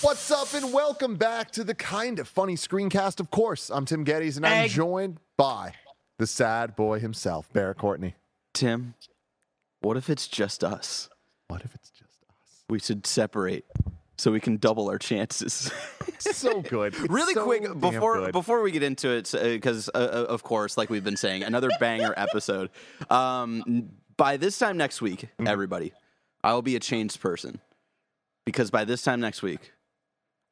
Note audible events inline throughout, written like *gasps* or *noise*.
What's up, and welcome back to the kind of funny screencast. Of course, I'm Tim Gettys, and I'm Egg. joined by the sad boy himself, Barrett Courtney. Tim, what if it's just us? What if it's just us? We should separate so we can double our chances. *laughs* So good. It's *laughs* really so quick before good. before we get into it, because uh, uh, of course, like we've been saying, another banger *laughs* episode. Um, by this time next week, Mm-hmm. everybody, I will be a changed person because by this time next week,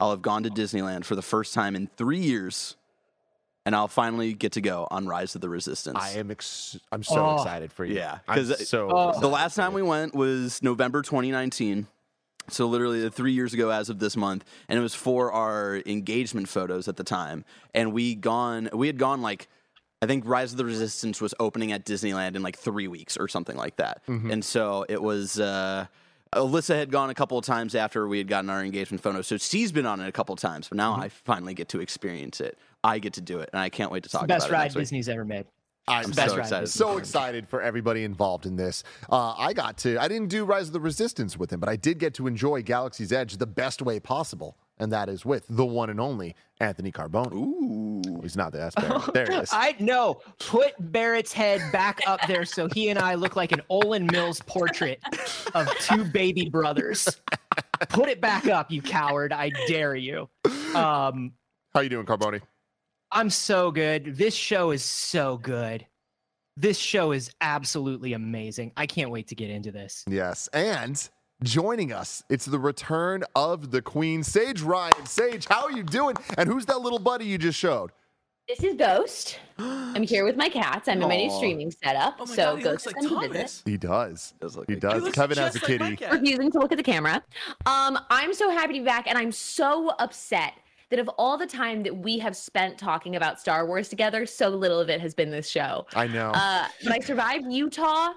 I'll have gone to Disneyland for the first time in three years, and I'll finally get to go on Rise of the Resistance. I am ex- I'm so Oh. excited for you. Yeah, I'm 'cause so Oh. The last time we went was November 2019. So literally three years ago as of this month, and it was for our engagement photos at the time. And we gone, we had gone like, I think Rise of the Resistance was opening at Disneyland in like three weeks or something like that. And so it was. uh Alyssa had gone a couple of times after we had gotten our engagement photo, so she's been on it a couple of times. But now I finally get to experience it. I get to do it, and I can't wait to talk the best about it. ride next week. Disney's ever made. I'm best so excited. So excited for everybody involved in this. Uh, I got to, I didn't do Rise of the Resistance with him, but I did get to enjoy Galaxy's Edge the best way possible, and that is with the one and only Anthony Carboni. Ooh. He's not the S Barrett. *laughs* There he is. I know. Put Barrett's head back up there so he and I look like an Olan Mills portrait of two baby brothers. Put it back up, you coward. I dare you. Um, How you doing, Carboni? I'm so good. This show is so good. This show is absolutely amazing. I can't wait to get into this. Yes, and joining us, it's the return of the Queen, Saige Ryan. Saige, how are you doing? And who's that little buddy you just showed? This is Ghost. I'm here with my cats. I'm in my new streaming setup. Oh my so god, he Ghost looks like is coming to visit. Thomas. He does. Does look He does. He Kevin has a just like kitty. Refusing to look at the camera. Um, I'm so happy to be back, and I'm so upset that of all the time that we have spent talking about Star Wars together, so little of it has been this show. I know. Uh, but I survived Utah.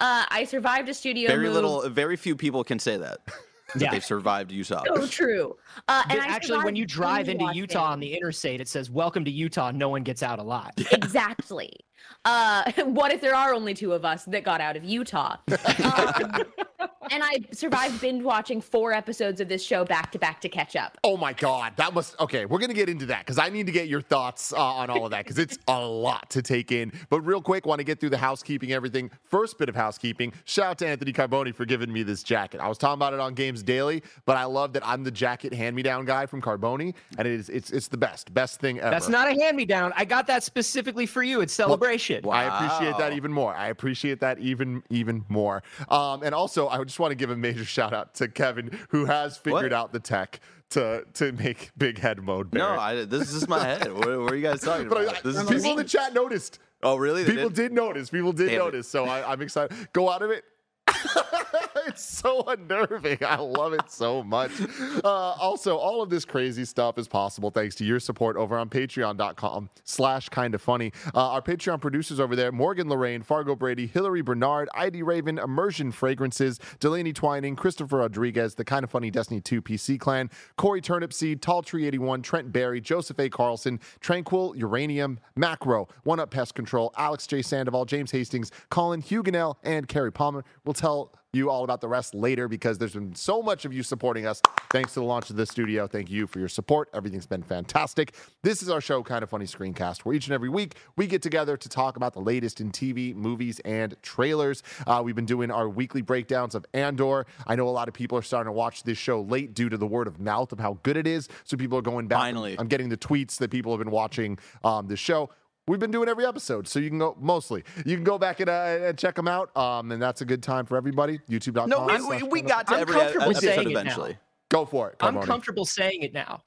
Uh, I survived a studio. Very move. little, very few people can say that. that Yeah. They've survived Utah. So true. Uh, and Actually, when you drive binge into Utah on the interstate, it says, Welcome to Utah. No one gets out alive. exactly. Uh, *laughs* what if there are only two of us that got out of Utah? *laughs* Um, and I survived binge watching four episodes of this show back to back to catch up. Oh my God, that must okay. We're gonna get into that because I need to get your thoughts uh, on all of that because it's a lot to take in. But real quick, want to get through the housekeeping, everything. First bit of housekeeping. Shout out to Anthony Carboni for giving me this jacket. I was talking about it on Games Daily, but I love that I'm the jacket hand-me-down guy from Carboni, and it is it's it's the best, best thing ever. That's not a hand me down. I got that specifically for you. It's celebration. Well, I appreciate that even more. I appreciate that even even more. Um, and also, I just want to give a major shout out to Kevin, who has figured What? out the tech to to make big head mode. No, I, this is just my head. What, what are you guys talking I, about? This people in the chat noticed. oh, really? They People did? did notice. People did Damn it. notice. So I, I'm excited. Go out of it. *laughs* it's so unnerving. I love it so much. Uh, also, all of this crazy stuff is possible thanks to your support over on patreon.com slash kind of funny. Uh, our Patreon producers over there, Morgan Lorraine, Fargo Brady, Hillary Bernard, ID Raven, Immersion Fragrances, Delaney Twining, Christopher Rodriguez, the kind of funny Destiny 2 PC clan, Corey Turnipseed, Tall Tree 81, Trent Barry, Joseph A. Carlson, Tranquil, Uranium, Macro, One Up Pest Control, Alex J. Sandoval, James Hastings, Colin Huguenel, and Carrie Palmer. We'll tell you all about the rest later because there's been so much of you supporting us. Thanks to the launch of this studio. Thank you for your support. Everything's been fantastic. This is our show, Kind of Funny Screencast, where each and every week we get together to talk about the latest in TV, movies, and trailers. Uh, we've been doing our weekly breakdowns of Andor. I know a lot of people are starting to watch this show late due to the word of mouth of how good it is. So people are going back. Finally. I'm getting the tweets that people have been watching um, this show. We've been doing every episode, so you can go mostly. You can go back and, uh, and check them out, um, and that's a good time for everybody. YouTube.com. No, we, we, we got to I'm every comfortable episode saying it now. eventually. Go for it. I'm Carboni. comfortable saying it now.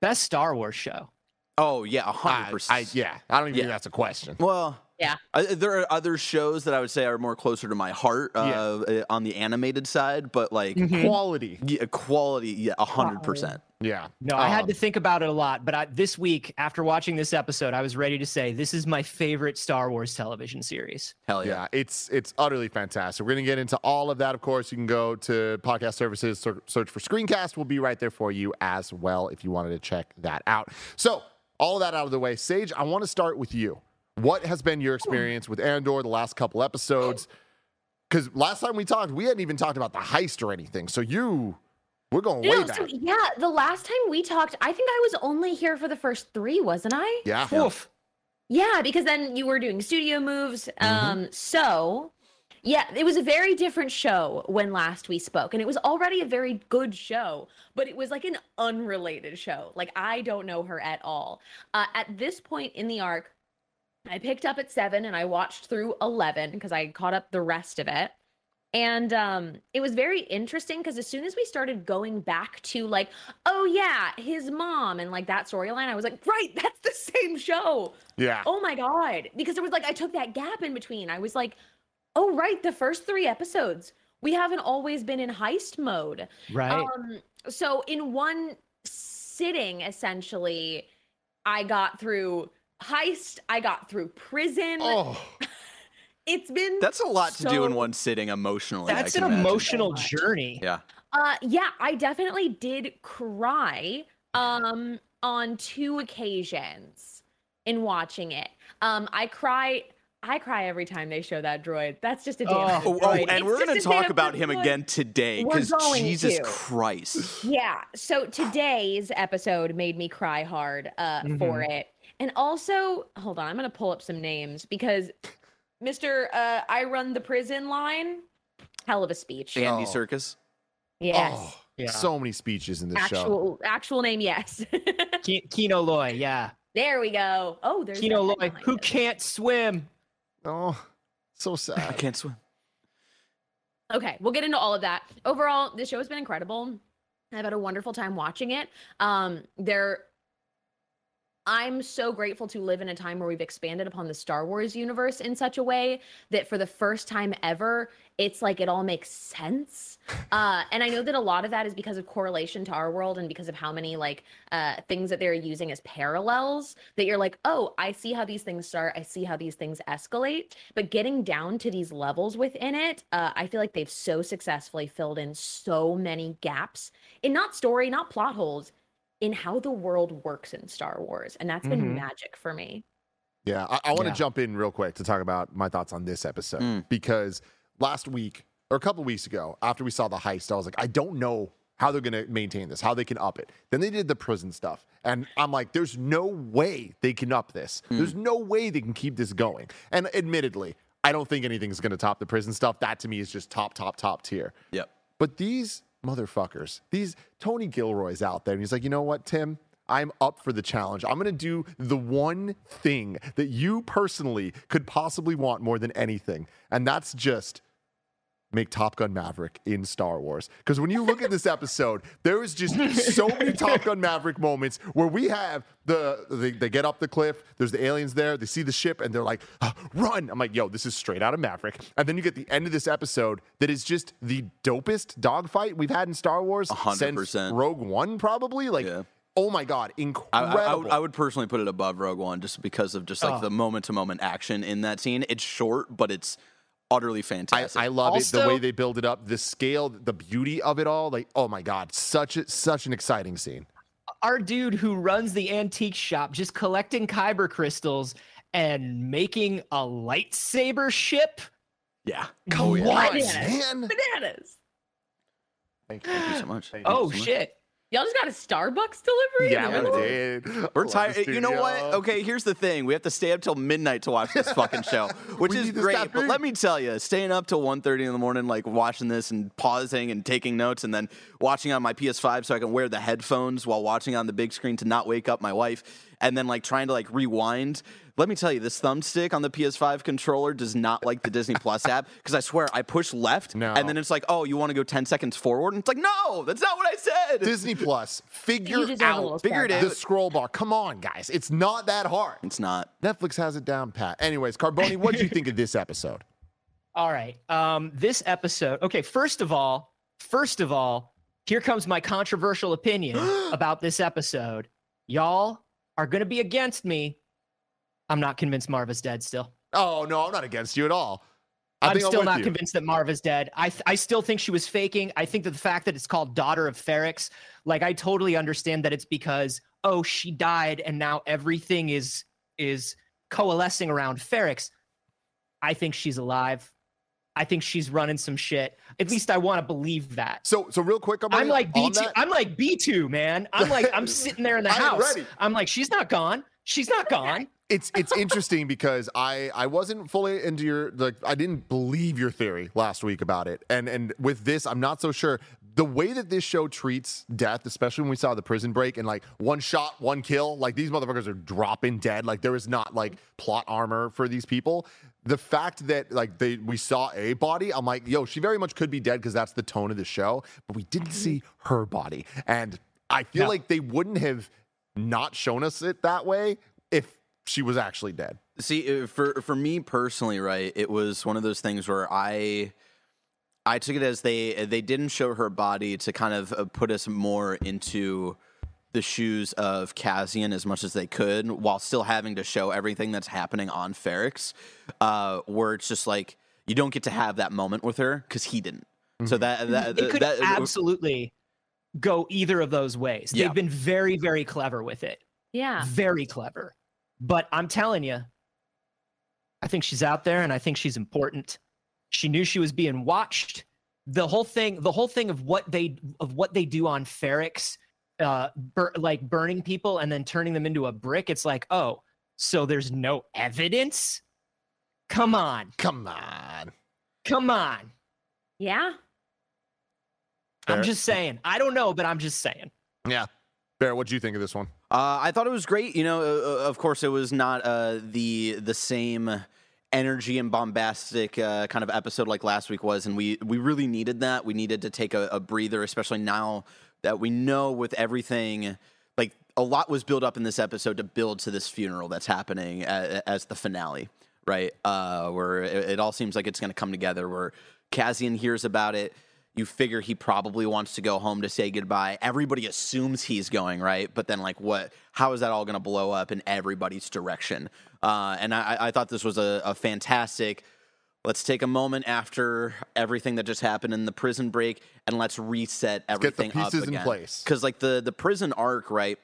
Best Star Wars show. Oh, yeah, I, 100%. I, yeah, I don't even Yeah. think that's a question. Well, Yeah. I, there are other shows that I would say are more closer to my heart uh, uh, on the animated side, but like Mhm. Quality. yeah, quality, yeah, a hundred percent. Yeah. No, I had Um, to think about it a lot, but I, this week after watching this episode, I was ready to say this is my favorite Star Wars television series. Hell yeah. Yeah, it's it's utterly fantastic. We're going to get into all of that. Of course, you can go to podcast services, search for Screencast. We'll be right there for you as well if you wanted to check that out. So, all of that out of the way, Saige, I want to start with you. What has been your experience with Andor the last couple episodes? Because last time we talked, we hadn't even talked about the heist or anything. So you, we're going way back. so yeah, the last time we talked, I think I was only here for the first three, wasn't I? yeah. Oof. Yeah, because then you were doing studio moves. Mm-hmm. Um, so yeah, it was a very different show when last we spoke, and it was already a very good show, but it was like an unrelated show. Like I don't know her at all. Uh, at this point in the arc, I picked up at seven and I watched through eleven because I caught up the rest of it. And um, it was very interesting because as soon as we started going back to like, oh yeah, his mom and like that storyline, I was like, right, that's the same show. Yeah. Oh my god. Because it was like I took that gap in between. I was like, "Oh right, the first 3 episodes. We haven't always been in heist mode." Right. Um so in one sitting essentially I got through heist, I got through prison. Oh, *laughs* It's been That's a lot to do in one sitting emotionally. That's an imagine. emotional much. journey. Yeah. Uh yeah, I definitely did cry um on two occasions in watching it. Um I cry I cry every time they show that droid. That's just a damn Oh, good Oh, oh, droid. and It's we're going to talk about him droid. again today because Jesus to. Christ. Yeah. So today's episode made me cry hard uh, for it. And also, hold on, I'm going to pull up some names because Mr. Uh, I run the prison line, hell of a speech. Andy Oh. Serkis. Yes. oh, Yeah. so many speeches in this show. actual actual name, yes. *laughs* Ki- Kino Loy, yeah. there we go. Oh, there's Kino Loy, headline who it. can't swim. Oh, so sad. I can't swim. Okay, we'll get into all of that. Overall, this show has been incredible. I've had a wonderful time watching it. Um, there, I'm so grateful to live in a time where we've expanded upon the Star Wars universe in such a way that for the first time ever, it's like it all makes sense. *laughs* Uh, and I know that a lot of that is because of correlation to our world and because of how many like uh, things that they're using as parallels. That you're like, oh, I see how these things start. I see how these things escalate. But getting down to these levels within it, uh, I feel like they've so successfully filled in so many gaps in not story, not plot holes, in how the world works in Star Wars. And that's been Mhm. magic for me. Yeah, I, I want to Yeah. jump in real quick to talk about my thoughts on this episode Mm. because last week or a couple weeks ago, after we saw the heist, I was like, I don't know how they're going to maintain this, how they can up it. Then they did the prison stuff, and I'm like, there's no way they can up this. There's no way they can keep this going. And admittedly, I don't think anything's going to top the prison stuff. That to me is just top, top, top tier. Yep. But these motherfuckers, these Tony Gilroy's out there, and he's like, you know what, Tim? I'm up for the challenge. I'm going to do the one thing that you personally could possibly want more than anything, and that's just make Top Gun Maverick in Star Wars. Because when you look at this episode, there is just so many Top Gun Maverick moments where we have the they, they get up the cliff, there's the aliens there, they see the ship, and they're like, "Ah, run. I'm like, yo, this is straight out of Maverick. And then you get the end of this episode that is just the dopest dogfight we've had in Star Wars A hundred since percent. Rogue One, probably. Like, Yeah. oh my God, I, incredible. I, I would, I would personally put it above Rogue One just because of just like Oh. the moment to moment action in that scene. It's short, but it's utterly fantastic. I love it the way they build it up, the scale, the beauty of it all. Like, oh my god, such a, such an exciting scene. Our dude who runs the antique shop just collecting kyber crystals and making a lightsaber ship. yeah. Oh yeah, What? man. Bananas. Thank you. Thank you so much. Thank Oh so much. Shit. Y'all just got a Starbucks delivery? Yeah, we did. We're tired. You know what? Okay, here's the thing. We have to stay up till midnight to watch this fucking show, *laughs* which is great. But let me tell you, staying up till 1.30 in the morning, like watching this and pausing and taking notes, and then watching on my PS5 so I can wear the headphones while watching on the big screen to not wake up my wife. and then like trying to like rewind. Let me tell you, this thumbstick on the PS5 controller does not like the Disney Plus app because I swear I push left No. and then it's like, oh, you want to go 10 seconds forward? And it's like, no, that's not what I said. Disney Plus, figure You deserve a little out Figure it out. the scroll bar. Come on, guys. It's not that hard. it's not. Netflix has it down pat. Anyways, Carboni, what did you think of this episode? *laughs* All right. Um, this episode. Okay, first of all, first of all, here comes my controversial opinion *gasps* about this episode. Y'all are gonna be against me. I'm not convinced Marva's dead still. Oh no, I'm not against you at all. I I'm think still not you. convinced that Marva's dead. I th- I still think she was faking. I think that the fact that it's called Daughter of Ferrix, like I totally understand that it's because oh she died and now everything is is coalescing around Ferrix. I think she's alive. I think she's running some shit. At least I want to believe that. So, so real quick, Carboni, I'm like on B2. I'm like B2, man. I'm like I'm sitting there in the *laughs* house. ready. I'm like she's not gone. She's not *laughs* gone. It's it's interesting because I I wasn't fully into your like I didn't believe your theory last week about it, and and with this I'm not so sure. The way that this show treats death, especially when we saw the prison break and like one shot, one kill, like these motherfuckers are dropping dead. Like there is not like plot armor for these people. The fact that like they we saw a body, I'm like, yo, she very much could be dead because that's the tone of the show, but we didn't see her body, and I feel Yeah. like they wouldn't have not shown us it that way if she was actually dead. See, uh, for for me personally, right, it was one of those things where I I took it as they they didn't show her body to kind of uh, put us more into the shoes of Cassian as much as they could, while still having to show everything that's happening on Ferrix, uh, where it's just like you don't get to have that moment with her because he didn't. So that that It could that, absolutely go either of those ways. Yeah. They've been very, very clever with it. Yeah. Very clever. But I'm telling you, I think she's out there and I think she's important. She knew she was being watched. The whole thing, the whole thing of what they of what they do on Ferrix, uh, bur- like burning people and then turning them into a brick. It's like, oh, so there's no evidence. Come on, Come on. come on. Yeah. Fair. I'm just saying. I don't know, but I'm just saying. Yeah. Bear, what do you think of this one? Uh, I thought it was great. You know, uh, of course, it was not uh, the the same energy and bombastic uh, kind of episode like last week was, and we we really needed that. We needed to take a, a breather, especially now that we know with everything. Like a lot was built up in this episode to build to this funeral that's happening as, as the finale, right? Uh, where it, it all seems like it's going to come together. Where Cassian hears about it you figure he probably wants to go home to say goodbye. Everybody assumes he's going, right? But then, like, what? How is that all going to blow up in everybody's direction? Uh, and I, I thought this was a, a fantastic. Let's take a moment after everything that just happened in the prison break, and let's reset everything. get the pieces up in place. Because, like, the the prison arc, right?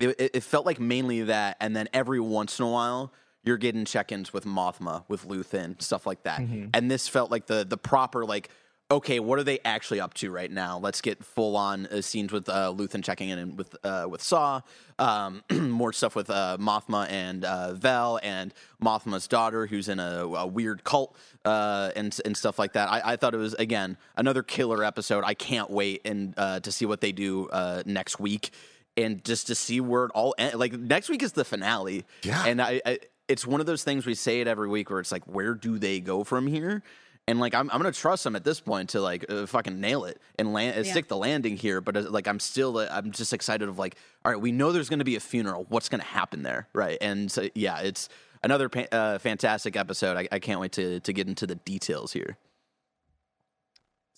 It, it, felt like mainly that, and then every once in a while, you're getting check-ins with Mothma, with Luthen, stuff like that. And this felt like the the proper like okay, what are they actually up to right now? Let's get full on uh, scenes with uh, Luthen checking in and with uh, with Saw, um, *clears throat* more stuff with uh, Mothma and uh, Vel and Mothma's daughter, who's in a, a weird cult uh, and and stuff like that. I, I thought it was again another killer episode. I can't wait and uh, to see what they do uh, next week. And just to see where it all ends. like next week is the finale, Yeah. And I, I, it's one of those things we say it every week where it's like, where do they go from here? And like I'm, I'm gonna trust him at this point to like uh, fucking nail it and land, uh, Yeah. stick the landing here. But uh, like I'm still, uh, I'm just excited of like, all right, we know there's gonna be a funeral. What's gonna happen there, right? And so, yeah, it's another pa- uh, fantastic episode. I, I can't wait to to get into the details here.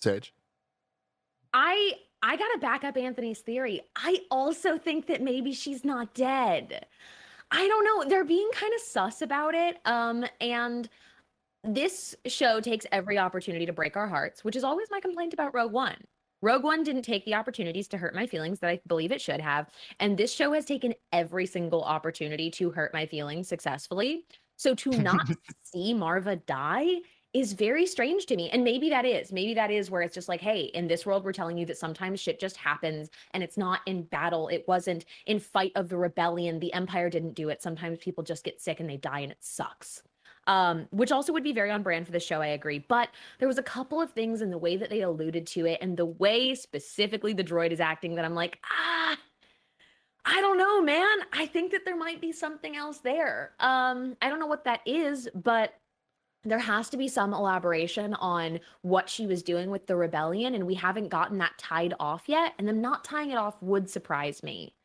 Saige. I I gotta back up Anthony's theory. I also think that maybe she's not dead. I don't know. They're being kind of sus about it. Um, and this show takes every opportunity to break our hearts, which is always my complaint about Rogue One. Rogue One didn't take the opportunities to hurt my feelings that I believe it should have. And this show has taken every single opportunity to hurt my feelings successfully. So to *laughs* not see Marva die is very strange to me. And maybe that is. Maybe that is where it's just like, hey, in this world, we're telling you that sometimes shit just happens and it's not in battle. It wasn't in fight of the rebellion. The Empire didn't do it. Sometimes people just get sick and they die and it sucks. Um, which also would be very on brand for the show, I agree. But there was a couple of things in the way that they alluded to it and the way specifically the droid is acting that I'm like, ah, I don't know, man. I think that there might be something else there. Um, I don't know what that is, but there has to be some elaboration on what she was doing with the rebellion, and we haven't gotten that tied off yet. And them not tying it off would surprise me.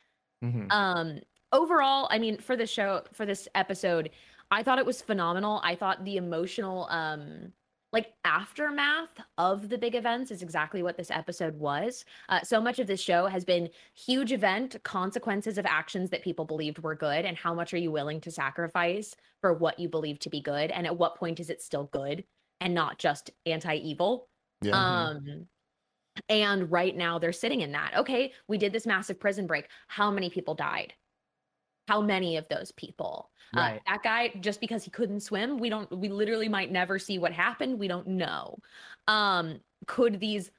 Mhm. Um, overall, I mean, for the show, for this episode, I thought it was phenomenal. I thought the emotional, um, like aftermath of the big events is exactly what this episode was. Uh, so much of this show has been huge event consequences of actions that people believed were good, and how much are you willing to sacrifice for what you believe to be good, and at what point is it still good and not just anti-evil? Yeah. Um, and right now they're sitting in that. Okay, we did this massive prison break. How many people died? How many of those people? Uh, that guy, just because he couldn't swim, we don't, we literally might never see what happened. We don't know. Um, could these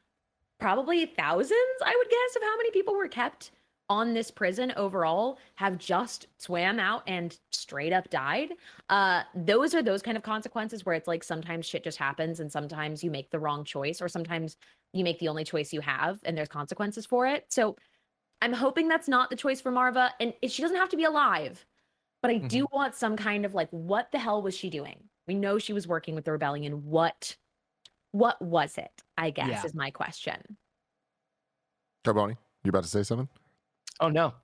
probably thousands, I would guess, of how many people were kept on this prison overall have just swam out and straight up died uh those are those kind of consequences where it's like sometimes shit just happens and sometimes you make the wrong choice or sometimes you make the only choice you have and there's consequences for it so i'm hoping that's not the choice for marva and she doesn't have to be alive but i do want some kind of like what the hell was she doing we know she was working with the rebellion what what was it i guess Yeah. is my question Carboni, you about to say something? Oh no.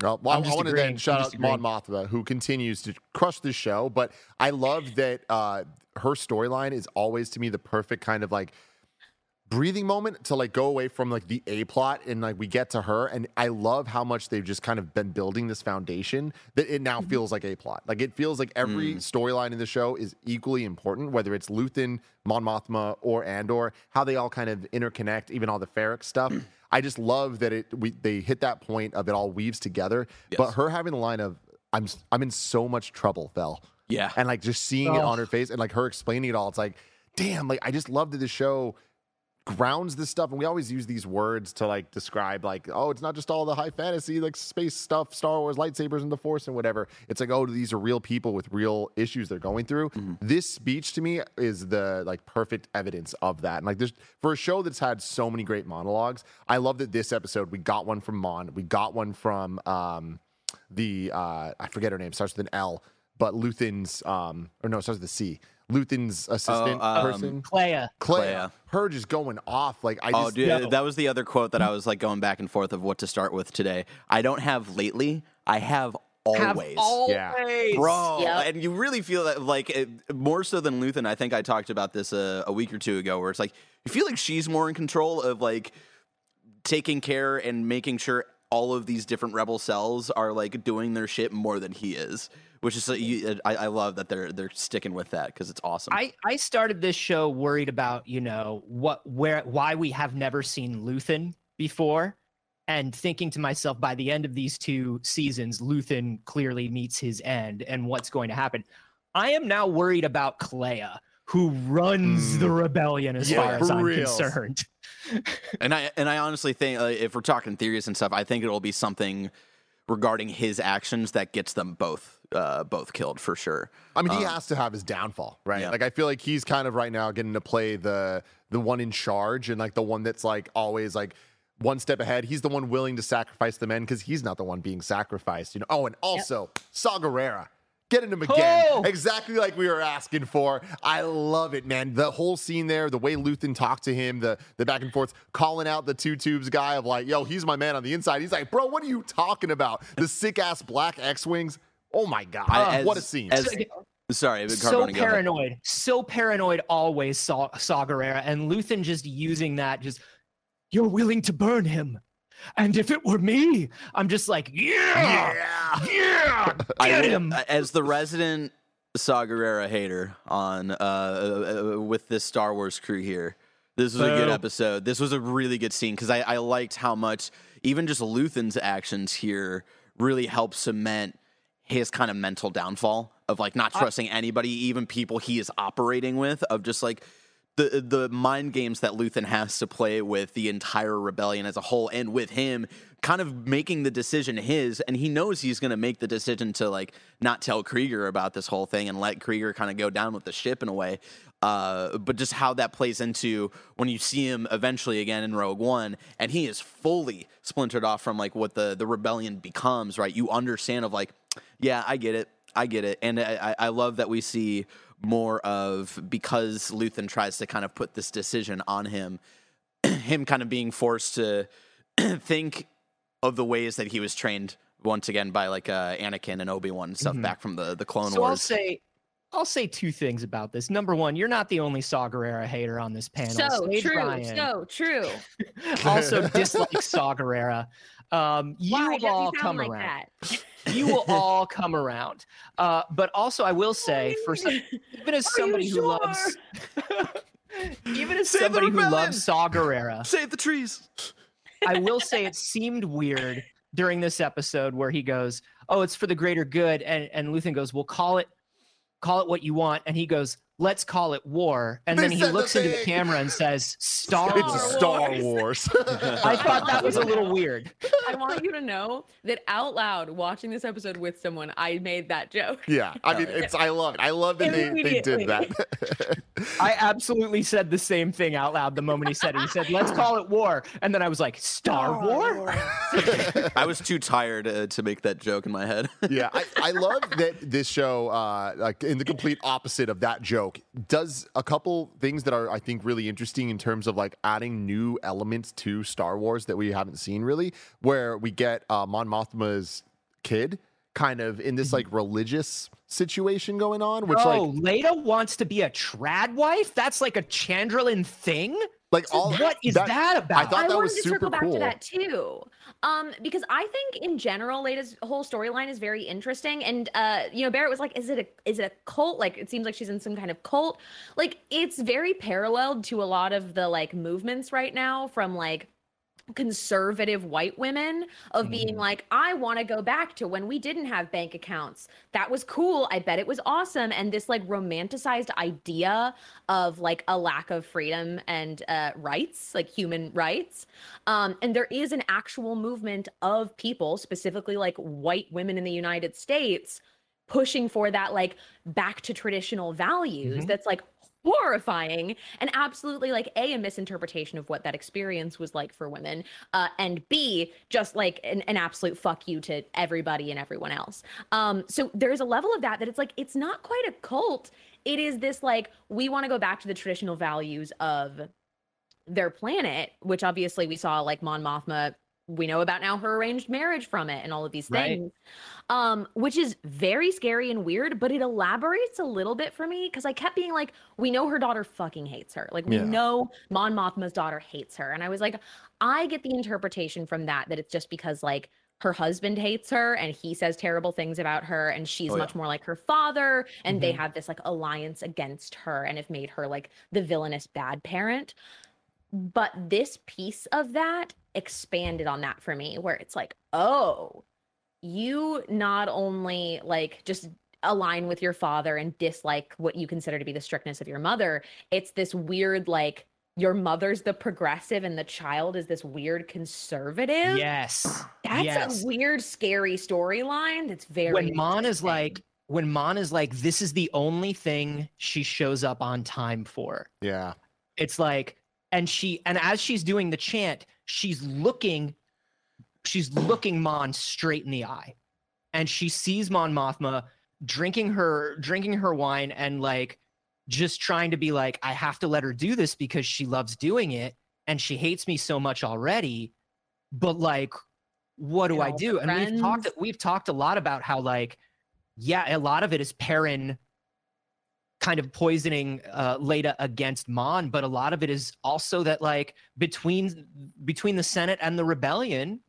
Well, I'm I just want to agreeing. then shout out Mon Mothma, who continues to crush the show. But I love that uh, her storyline is always to me the perfect kind of like breathing moment to like go away from like the A plot and like we get to her. And I love how much they've just kind of been building this foundation that it now mm-hmm. feels like A plot. Like it feels like every mm. storyline in the show is equally important, whether it's Luthen, Mon Mothma, or Andor, how they all kind of interconnect, even all the Ferrix stuff. *clears throat* I just love that it we they hit that point of it all weaves together. But her having the line of I'm I'm in so much trouble, Vel. Yeah. And like just seeing it Oh. on her face and like her explaining it all, it's like, damn, like I just love that the show grounds this stuff. And we always use these words to like describe like, oh, it's not just all the high fantasy, like space stuff, Star Wars, lightsabers, and the force and whatever. It's like, oh, these are real people with real issues they're going through. This speech to me is the like perfect evidence of that. And like there's for a show that's had so many great monologues, I love that this episode we got one from Mon, we got one from um the uh I forget her name, starts with an L, but Luthen's um or no, starts with a C. Luthen's assistant um, person. Kleya. Kleya, Kleya. her just going off. Like I Oh, just dude, Yeah. that was the other quote that I was like going back and forth of what to start with today. I don't have lately. I have Have always. always. Yeah. Bro, Yep. and you really feel that like it, more so than Luthen. I think I talked about this uh, a week or two ago, where it's like you feel like she's more in control of like taking care and making sure all of these different rebel cells are like doing their shit more than he is, which is uh, you, I, I love that they're they're sticking with that because it's awesome. I, I started this show worried about, you know, what where why we have never seen Luthen before. And thinking to myself, by the end of these two seasons, Luthen clearly meets his end and what's going to happen. I am now worried about Kleya, who runs the rebellion as Yeah, far as I'm reals. concerned. And I and I honestly think uh, if we're talking theories and stuff, I think it'll be something regarding his actions that gets them both uh, both killed for sure. I mean, he has to have his downfall, right? yeah. Like I feel like he's kind of right now getting to play the the one in charge and like the one that's like always like one step ahead. He's the one willing to sacrifice the men because he's not the one being sacrificed, you know. Oh, and also Saw Gerrera. Getting him again. Oh! Exactly like we were asking for. I love it, man. The whole scene there, the way Luthen talked to him, the the back and forth, calling out the two tubes guy of like, yo, he's my man on the inside. He's like, bro, what are you talking about? The sick ass black X-Wings. Oh my god. I- what a scene. as- sorry, so Carboni, go ahead. paranoid, so paranoid. Always saw Saw Gerrera and Luthen just using that. Just you're willing to burn him, and if it were me, I'm just like yeah, yeah, *laughs* I get will- him. as the resident Saw Gerrera hater on uh, uh, uh, with this Star Wars crew here. This was a good episode. This was a really good scene because I, I liked how much even just Luthen's actions here really help cement his kind of mental downfall of like not trusting anybody, even people he is operating with. Of just like the the mind games that Luthen has to play with the entire rebellion as a whole, and with him kind of making the decision his, and he knows he's going to make the decision to like not tell Kreegyr about this whole thing and let Kreegyr kind of go down with the ship in a way. Uh, but just how that plays into when you see him eventually again in Rogue One, and he is fully splintered off from like what the the rebellion becomes. Right, you understand of like, yeah, I get it, I get it, and I, I love that we see more of because Luthen tries to kind of put this decision on him, *clears throat* him kind of being forced to *clears throat* think of the ways that he was trained once again by like uh, Anakin and Obi Wan stuff Mhm. back from the the Clone so I'll say, I'll say two things about this. Number one, you're not the only Saw Gerrera hater on this panel. So Saige true. Ryan So true. *laughs* also *laughs* dislikes Saw Gerrera. Um, you Why will all come like around. that? You will *laughs* all come around. Uh, but also, I will say, for some, even as somebody you who loves, *laughs* even as Save somebody who loves Saw Gerrera, Save the trees. I will say it seemed weird during this episode where he goes, "Oh, it's for the greater good," and and Luthen goes, "Well, call it, call it what you want," and he goes, "Let's call it war," and They then he said the looks into the camera and says, *laughs* "Star it's Wars." Star Wars. Wars. *laughs* *laughs* I thought that was a little weird. I want you to know that out loud, watching this episode with someone, I made that joke. yeah, I mean, it's I love it. I love that they, they did that. I absolutely said the same thing out loud the moment he said it. He said, "Let's call it war," and then I was like, "Star War." I was too tired uh, to make that joke in my head. yeah, I, I love that this show, uh, like in the complete opposite of that joke, does a couple things that are, I think, really interesting in terms of like adding new elements to Star Wars that we haven't seen really, where we get uh, Mon Mothma's kid kind of in this like religious situation going on, which oh, like Leida wants to be a trad wife. That's like a Chandrilan thing. Like all what is that, about? I thought I that wanted was to super circle back cool. to that too, um, because I think in general, Leida's whole storyline is very interesting. And uh, you know, Barrett was like, "Is it a is it a cult? Like, it seems like she's in some kind of cult. Like, it's very paralleled to a lot of the like movements right now from like." Conservative white women of being Mm-hmm. like i want to go back to when we didn't have bank accounts that was cool i bet it was awesome and this like romanticized idea of like a lack of freedom and uh, rights like human rights um, and there is an actual movement of people specifically like white women in the united states pushing for that like back to traditional values Mhm. that's like horrifying and absolutely like a a misinterpretation of what that experience was like for women uh, and b just like an, an absolute fuck you to everybody and everyone else. Um so there's a level of that that it's like it's not quite a cult. It is this like we want to go back to the traditional values of their planet which obviously we saw like mon mothma we know about now her arranged marriage from it and all of these Right. things um which is very scary and weird but it elaborates a little bit for me because i kept being like we know her daughter fucking hates her like we Yeah. know mon mothma's daughter hates her and i was like i get the interpretation from that that it's just because like her husband hates her and he says terrible things about her and she's Oh, yeah. much more like her father and they Mhm. have this like alliance against her and have made her like the villainous bad parent but this piece of that expanded on that for me where it's like oh you not only like just align with your father and dislike what you consider to be the strictness of your mother it's this weird like your mother's the progressive and the child is this weird conservative yes. that's yes. a weird scary storyline that's very when Mon is like, when Mon is like, this is the only thing she shows up on time for. Yeah. It's like, and she, and as she's doing the chant, she's looking, she's looking Mon straight in the eye, and she sees Mon Mothma drinking her, drinking her wine, and like, just trying to be like, I have to let her do this because she loves doing it, and she hates me so much already. But like, what do And I all her do? And we've talked, we've talked a lot about how like, yeah, a lot of it is Perrin kind of poisoning uh, Leida against Mon, but a lot of it is also that like between between the Senate and the rebellion,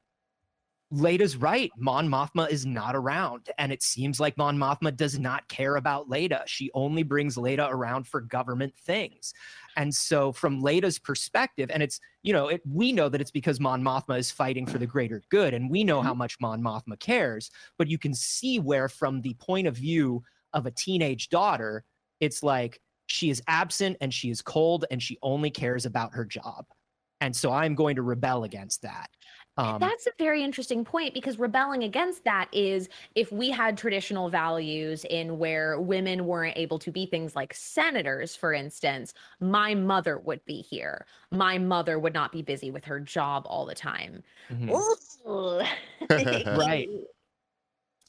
Leida's right. Mon Mothma is not around, and it seems like Mon Mothma does not care about Leida. She only brings Leida around for government things, and so from Leida's perspective, and it's you know it, we know that it's because Mon Mothma is fighting for the greater good, and we know how much Mon Mothma cares. But you can see where, from the point of view of a teenage daughter, it's like she is absent and she is cold and she only cares about her job. And so I'm going to rebel against that. Um, That's a very interesting point because rebelling against that is if we had traditional values in where women weren't able to be things like senators, for instance, my mother would be here. My mother would not be busy with her job all the time. mhm. *laughs* Right.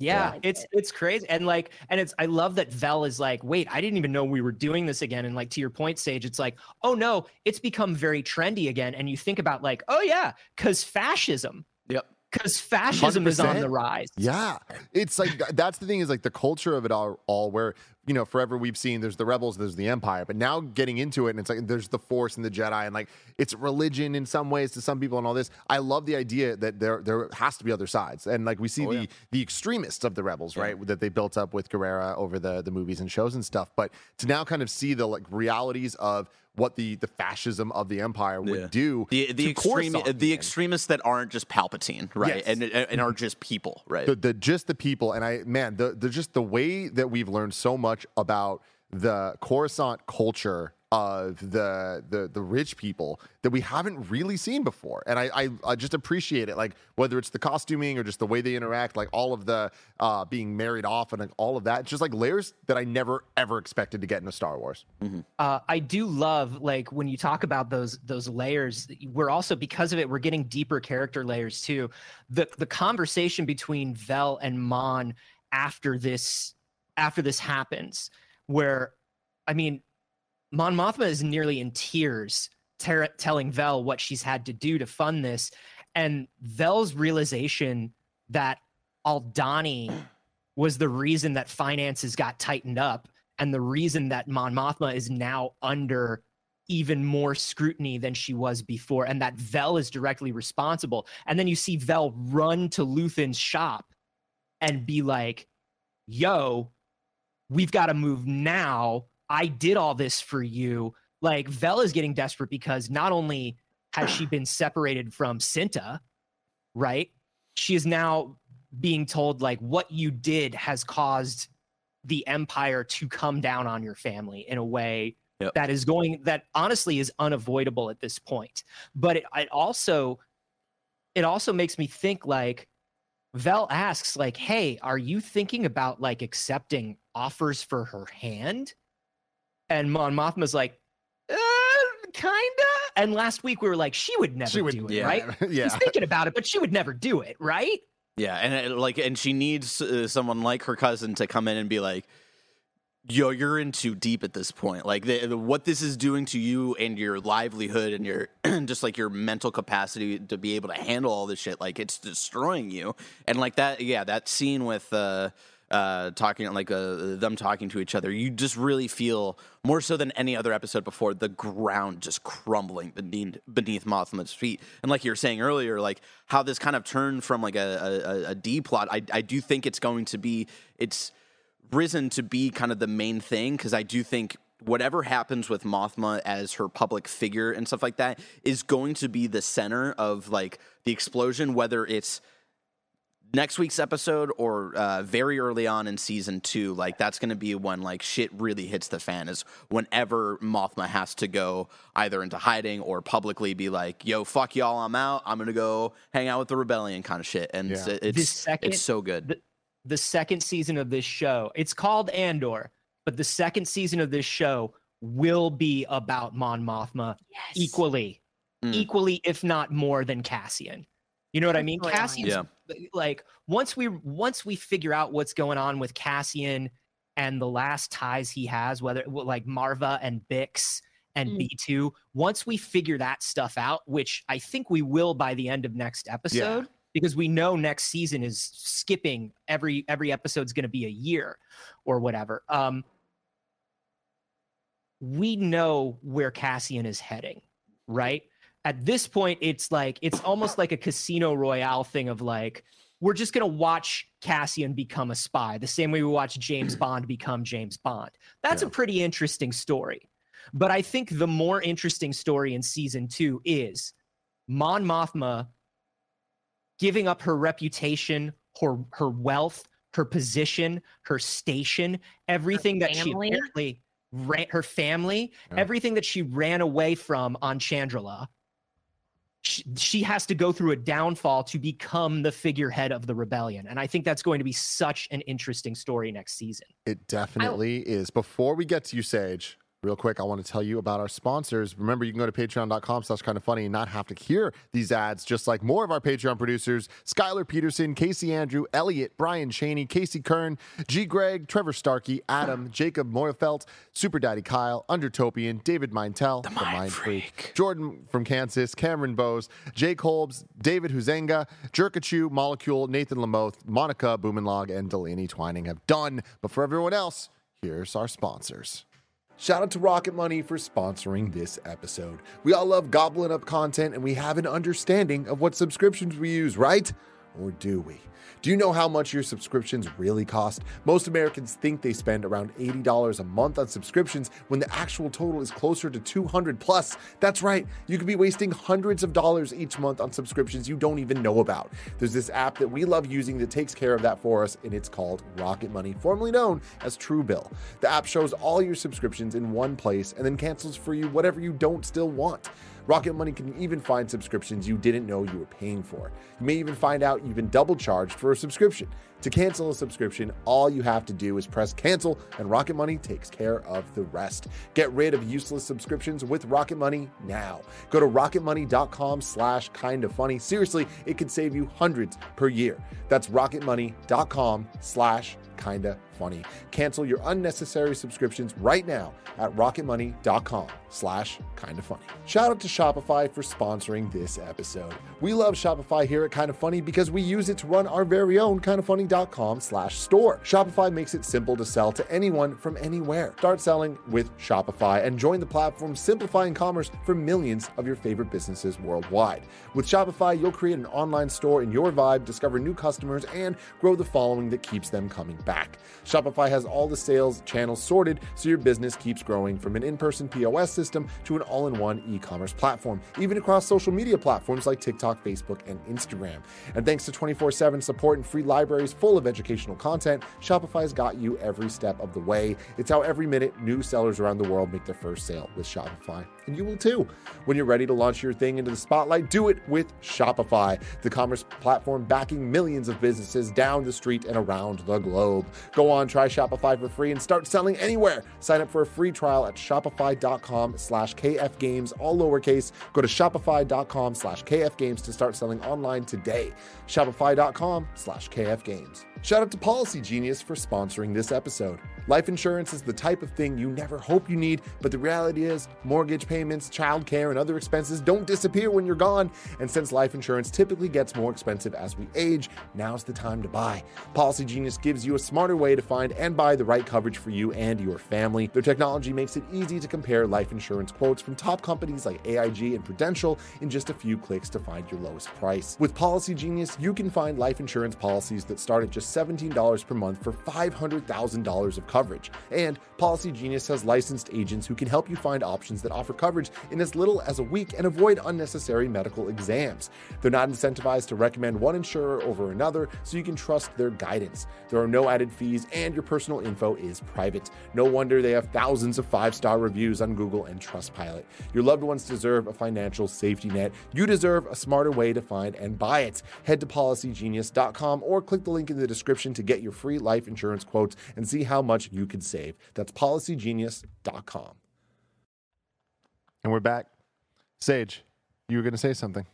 Yeah, like it's it. it's crazy. And like and it's I love that Vel is like, wait, I didn't even know we were doing this again. And like to your point, Saige, it's like, oh no, it's become very trendy again. And you think about like, oh yeah, because fascism. Yep. Because fascism is on the rise. Yeah, it's like that's the thing is like the culture of it all, all where you know forever we've seen there's the rebels, there's the empire, but now getting into it and it's like there's the force and the Jedi and like it's religion in some ways to some people and all this. I love the idea that there there has to be other sides and like we see Oh, the yeah. the extremists of the rebels Yeah. right that they built up with Gerrera over the the movies and shows and stuff, but to now kind of see the like realities of what the the fascism of the empire would Yeah. do The the extreme Coruscant the extremists that aren't just Palpatine, right? Yes. And and are just people, right? the, the just the people and i man the, the just the way that we've learned so much about the coruscant culture of the the the rich people that we haven't really seen before and I, I i just appreciate it like whether it's the costuming or just the way they interact like all of the uh being married off and like, all of that just like layers that i never ever expected to get in a star wars uh, I do love like when you talk about those those layers. We're also because of it, we're getting deeper character layers too. The the conversation between Vel and Mon after this after this happens, where I mean, Mon Mothma is nearly in tears, ter- telling Vel what she's had to do to fund this, and Vel's realization that Aldhani was the reason that finances got tightened up and the reason that Mon Mothma is now under even more scrutiny than she was before, and that Vel is directly responsible. And then you see Vel run to Luthen's shop and be like, yo, we've got to move now. I did all this for you. Like, Vel is getting desperate because not only has she been separated from Cinta, right? She is now being told, like, what you did has caused the empire to come down on your family in a way Yep. that is going that honestly is unavoidable at this point but it, it also it also makes me think like vel asks like hey are you thinking about like accepting offers for her hand and mon mothma's like uh, kinda and last week we were like she would never she would do it yeah. right *laughs* yeah he's thinking about it but she would never do it right Yeah, and like, and she needs uh, someone like her cousin to come in and be like, "Yo, you're in too deep at this point. Like, the, the- what this is doing to you and your livelihood and your *clears throat* just like your mental capacity to be able to handle all this shit, like, it's destroying you." And like that, yeah, that scene with uh, uh, talking like uh, them talking to each other, you just really feel more so than any other episode before the ground just crumbling beneath beneath Mothma's feet. And like you were saying earlier, like how this kind of turned from like a, a, a D plot, I I do think it's going to be it's risen to be kind of the main thing because I do think whatever happens with Mothma as her public figure and stuff like that is going to be the center of like the explosion, whether it's next week's episode or uh, very early on in season two like that's going to be when like shit really hits the fan is whenever mothma has to go either into hiding or publicly be like yo fuck y'all i'm out i'm going to go hang out with the rebellion kind of shit and it's, Yeah. it's, This second- it's so good the, the second season of this show it's called andor but the second season of this show will be about mon mothma Yes. equally Mm. equally if not more than cassian you know what i mean Storyline. cassian's Yeah. like once we once we figure out what's going on with cassian and the last ties he has whether like marva and bix and Mm. b2 once we figure that stuff out which i think we will by the end of next episode because we know next season is skipping every every episode's going to be a year or whatever um we know where cassian is heading right at this point it's like it's almost like a casino royale thing of like we're just going to watch cassian become a spy the same way we watch james *clears throat* bond become james bond. That's a pretty interesting story. But i think the more interesting story in season two is mon mothma giving up her reputation her her wealth her position her station everything that she apparently ran, her family, everything that she ran away from on Chandrila. She, she has to go through a downfall to become the figurehead of the rebellion. And I think that's going to be such an interesting story next season. It definitely is. Before we get to you, Saige, real quick, I want to tell you about our sponsors. Remember, you can go to patreon.com slash kind of funny and not have to hear these ads, just like more of our Patreon producers Skylar Peterson, Casey Andrew, Elliot, Brian Cheney, Casey Kern, G. Greg, Trevor Starkey, Adam, *sighs* Jacob Moyfelt, Super Daddy Kyle, Undertopian, David Mintel, the, Mind Freak, Jordan from Kansas, Cameron Bose, Jake Holbs, David Huzenga, Jerkachu, Molecule, Nathan Lamoth, Monica Boomenlog, and Delaney Twining have done. But for everyone else, here's our sponsors. Shout out to Rocket Money for sponsoring this episode. We all love gobbling up content and we have an understanding of what subscriptions we use, right? Or do we? Do you know how much your subscriptions really cost? Most Americans think they spend around $80 a month on subscriptions when the actual total is closer to 200 plus. That's right. You could be wasting hundreds of dollars each month on subscriptions you don't even know about. There's this app that we love using that takes care of that for us and it's called Rocket Money, formerly known as Truebill. The app shows all your subscriptions in one place and then cancels for you whatever you don't still want. Rocket Money can even find subscriptions you didn't know you were paying for. You may even find out you've been double charged for a subscription. To cancel a subscription, all you have to do is press cancel, and Rocket Money takes care of the rest. Get rid of useless subscriptions with Rocket Money now. Go to rocketmoney.com slash kind of funny. Seriously, it could save you hundreds per year. That's rocketmoney.com slash kinda funny. Cancel your unnecessary subscriptions right now at rocketmoney.com slash kinda funny. Shout out to Shopify for sponsoring this episode. We love Shopify here at Kinda Funny because we use it to run our very own kindafunny.com slash store. Shopify makes it simple to sell to anyone from anywhere. Start selling with Shopify and join the platform simplifying commerce for millions of your favorite businesses worldwide. With Shopify, you'll create an online store in your vibe, discover new customers, and grow the following that keeps them coming back. Shopify has all the sales channels sorted so your business keeps growing from an in person POS system to an all in one e commerce platform, even across social media platforms like TikTok, Facebook, and Instagram. And thanks to 24 7 support and free libraries full of educational content, Shopify's got you every step of the way. It's how every minute new sellers around the world make their first sale with Shopify. And you will too. When you're ready to launch your thing into the spotlight, do it with Shopify, the commerce platform backing millions of businesses down the street and around the globe. Go on, try Shopify for free and start selling anywhere. Sign up for a free trial at shopify.com slash kfgames, all lowercase. Go to shopify.com slash kfgames to start selling online today. Shopify.com slash kfgames. Shout out to Policy Genius for sponsoring this episode. Life insurance is the type of thing you never hope you need, but the reality is mortgage payments, childcare, and other expenses don't disappear when you're gone. And since life insurance typically gets more expensive as we age, now's the time to buy. Policy Genius gives you a smarter way to find and buy the right coverage for you and your family. Their technology makes it easy to compare life insurance quotes from top companies like AIG and Prudential in just a few clicks to find your lowest price. With Policy Genius, you can find life insurance policies that start at just $17 per month for $500,000 of coverage. And Policy Genius has licensed agents who can help you find options that offer coverage in as little as a week and avoid unnecessary medical exams. They're not incentivized to recommend one insurer over another, so you can trust their guidance. There are no added fees, and your personal info is private. No wonder they have thousands of five star reviews on Google and Trustpilot. Your loved ones deserve a financial safety net. You deserve a smarter way to find and buy it. Head to policygenius.com or click the link in the description to get your free life insurance quotes and see how much you could save. That's policygenius.com. And we're back. Saige, you were going to say something.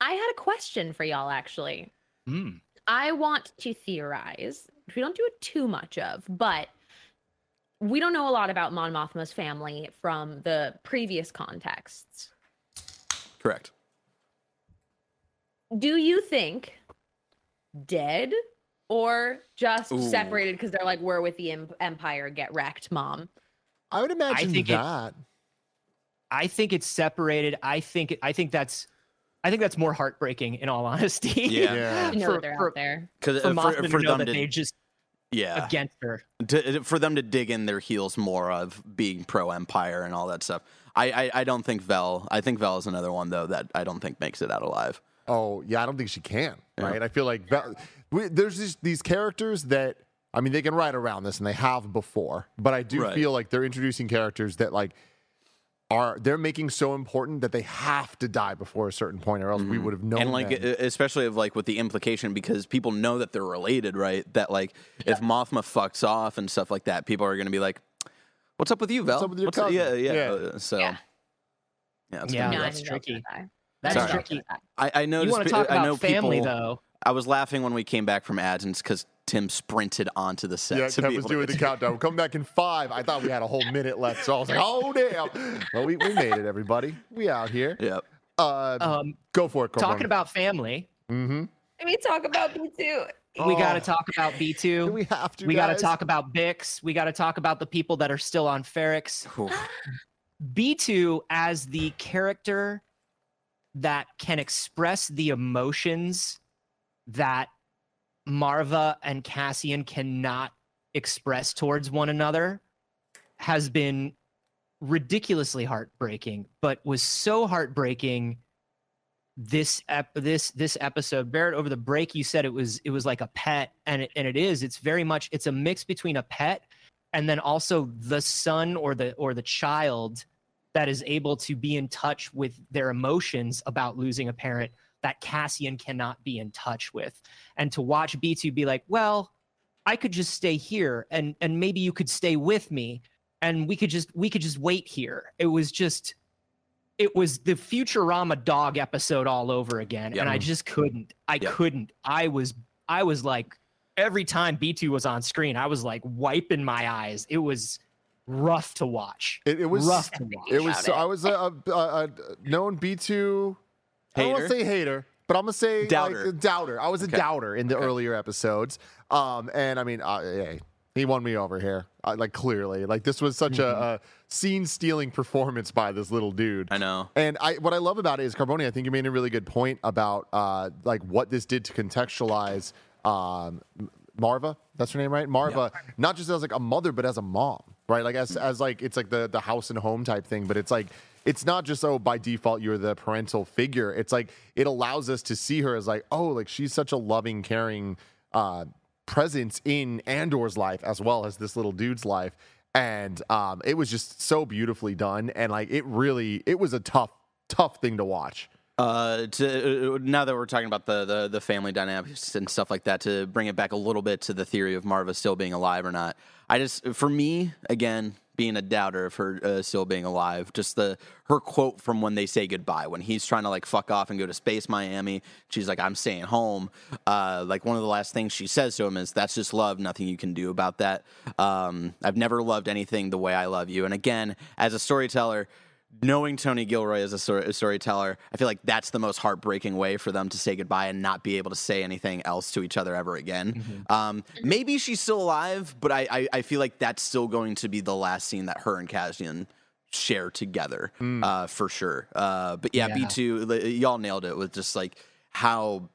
I had a question for y'all actually. Mm. I want to theorize, which we don't do it too much of, but we don't know a lot about Mon Mothma's family from the previous contexts. Correct. Do you think dead or just Ooh. separated because they're like, we're with the em- Empire, get wrecked, mom? I would imagine think it- that. I think it's separated. I think I think that's I think that's more heartbreaking in all *laughs* honesty. Yeah. Yeah. You know For- that they're for- out there. Because for for, for to know them that to they just yeah against her. to, for them to dig in their heels more of being pro empire and all that stuff. I, I I don't think Vel. I think Vel is another one though that I don't think makes it out alive. Oh, yeah, I don't think she can, Yeah. right? I feel like Val- we, there's these, these characters that I mean, they can write around this, and they have before. But I do Right. feel like they're introducing characters that like are they're making so important that they have to die before a certain point, or else we would have known. Mm-hmm. and like them. especially of like with the implication because people know that they're related right that like if mothma fucks off and stuff like that people are going to be like what's up with you val up with your What's up?" cousin?" yeah yeah, Yeah. Uh, so Yeah. yeah, it's Yeah, No, I rough. that's tricky. That's Sorry. tricky. I, I You want to talk I know family people, though? I was laughing when we came back from ads because Tim sprinted onto the set yeah, to Kev be was doing the *laughs* countdown. We're coming back in five. I thought we had a whole minute left, so I was like, "Oh damn!" *laughs* Well, we, we made it, everybody. We out here. Yep. Uh, Um, go for it. talking about family, Mm-hmm. Can we talk about me too? we got to Oh. talk about B two. *laughs* We have to? We got to talk about Bix. We got to talk about the people that are still on Ferrix. B2 as the character that can express the emotions that Maarva and Cassian cannot express towards one another has been ridiculously heartbreaking, but was so heartbreaking this ep- this this episode. Barrett over the break you said it was it was like a pet and it, and it is. It's very much it's a mix between a pet and then also the son or the or the child that is able to be in touch with their emotions about losing a parent that Cassian cannot be in touch with and to watch B2 be like well I could just stay here and and maybe you could stay with me and we could just we could just wait here it was just it was the Futurama dog episode all over again and I just couldn't I Yep. couldn't I was I was like every time B2 was on screen I was like wiping my eyes it was rough to watch It, it was rough to watch It was. So. I was a, a, a, a known B two. I don't want to Hater? say hater, but I'm gonna say Doubter. Like, doubter. I was a Okay. doubter in the Okay. earlier episodes. Um, and I mean, uh, hey, he won me over here. Uh, like clearly, like this was such Mm-hmm. a, a scene stealing performance by this little dude. i know And I, what I love about it is Carboni. I think you made a really good point about uh, like what this did to contextualize um, Maarva. That's her name, right? Maarva, not just as like a mother, but as a mom, right? Like as as like it's like the the house and home type thing, but it's like it's not just oh by default you're the parental figure. It's like it allows us to see her as like oh like she's such a loving, caring uh, presence in Andor's life as well as this little dude's life. And um, it was just so beautifully done, and like it really, it was a tough, tough thing to watch. Uh, to uh, now that we're talking about the, the the family dynamics and stuff like that, to bring it back a little bit to the theory of Maarva still being alive or not. I just, for me, again, being a doubter of her uh, still being alive, just the her quote from when they say goodbye, when he's trying to like fuck off and go to space Miami, she's like, "I'm staying home." Uh, like one of the last things she says to him is, "That's just love. Nothing you can do about that." Um, I've never loved anything the way I love you. And again, as a storyteller knowing Tony Gilroy as a, stor- a storyteller, I feel like that's the most heartbreaking way for them to say goodbye and not be able to say anything else to each other ever again. Um, maybe she's still alive, but I, I, I feel like that's still going to be the last scene that her and Cassian share together uh, for sure. Uh, but yeah, Yeah. B2, y'all nailed it with just like how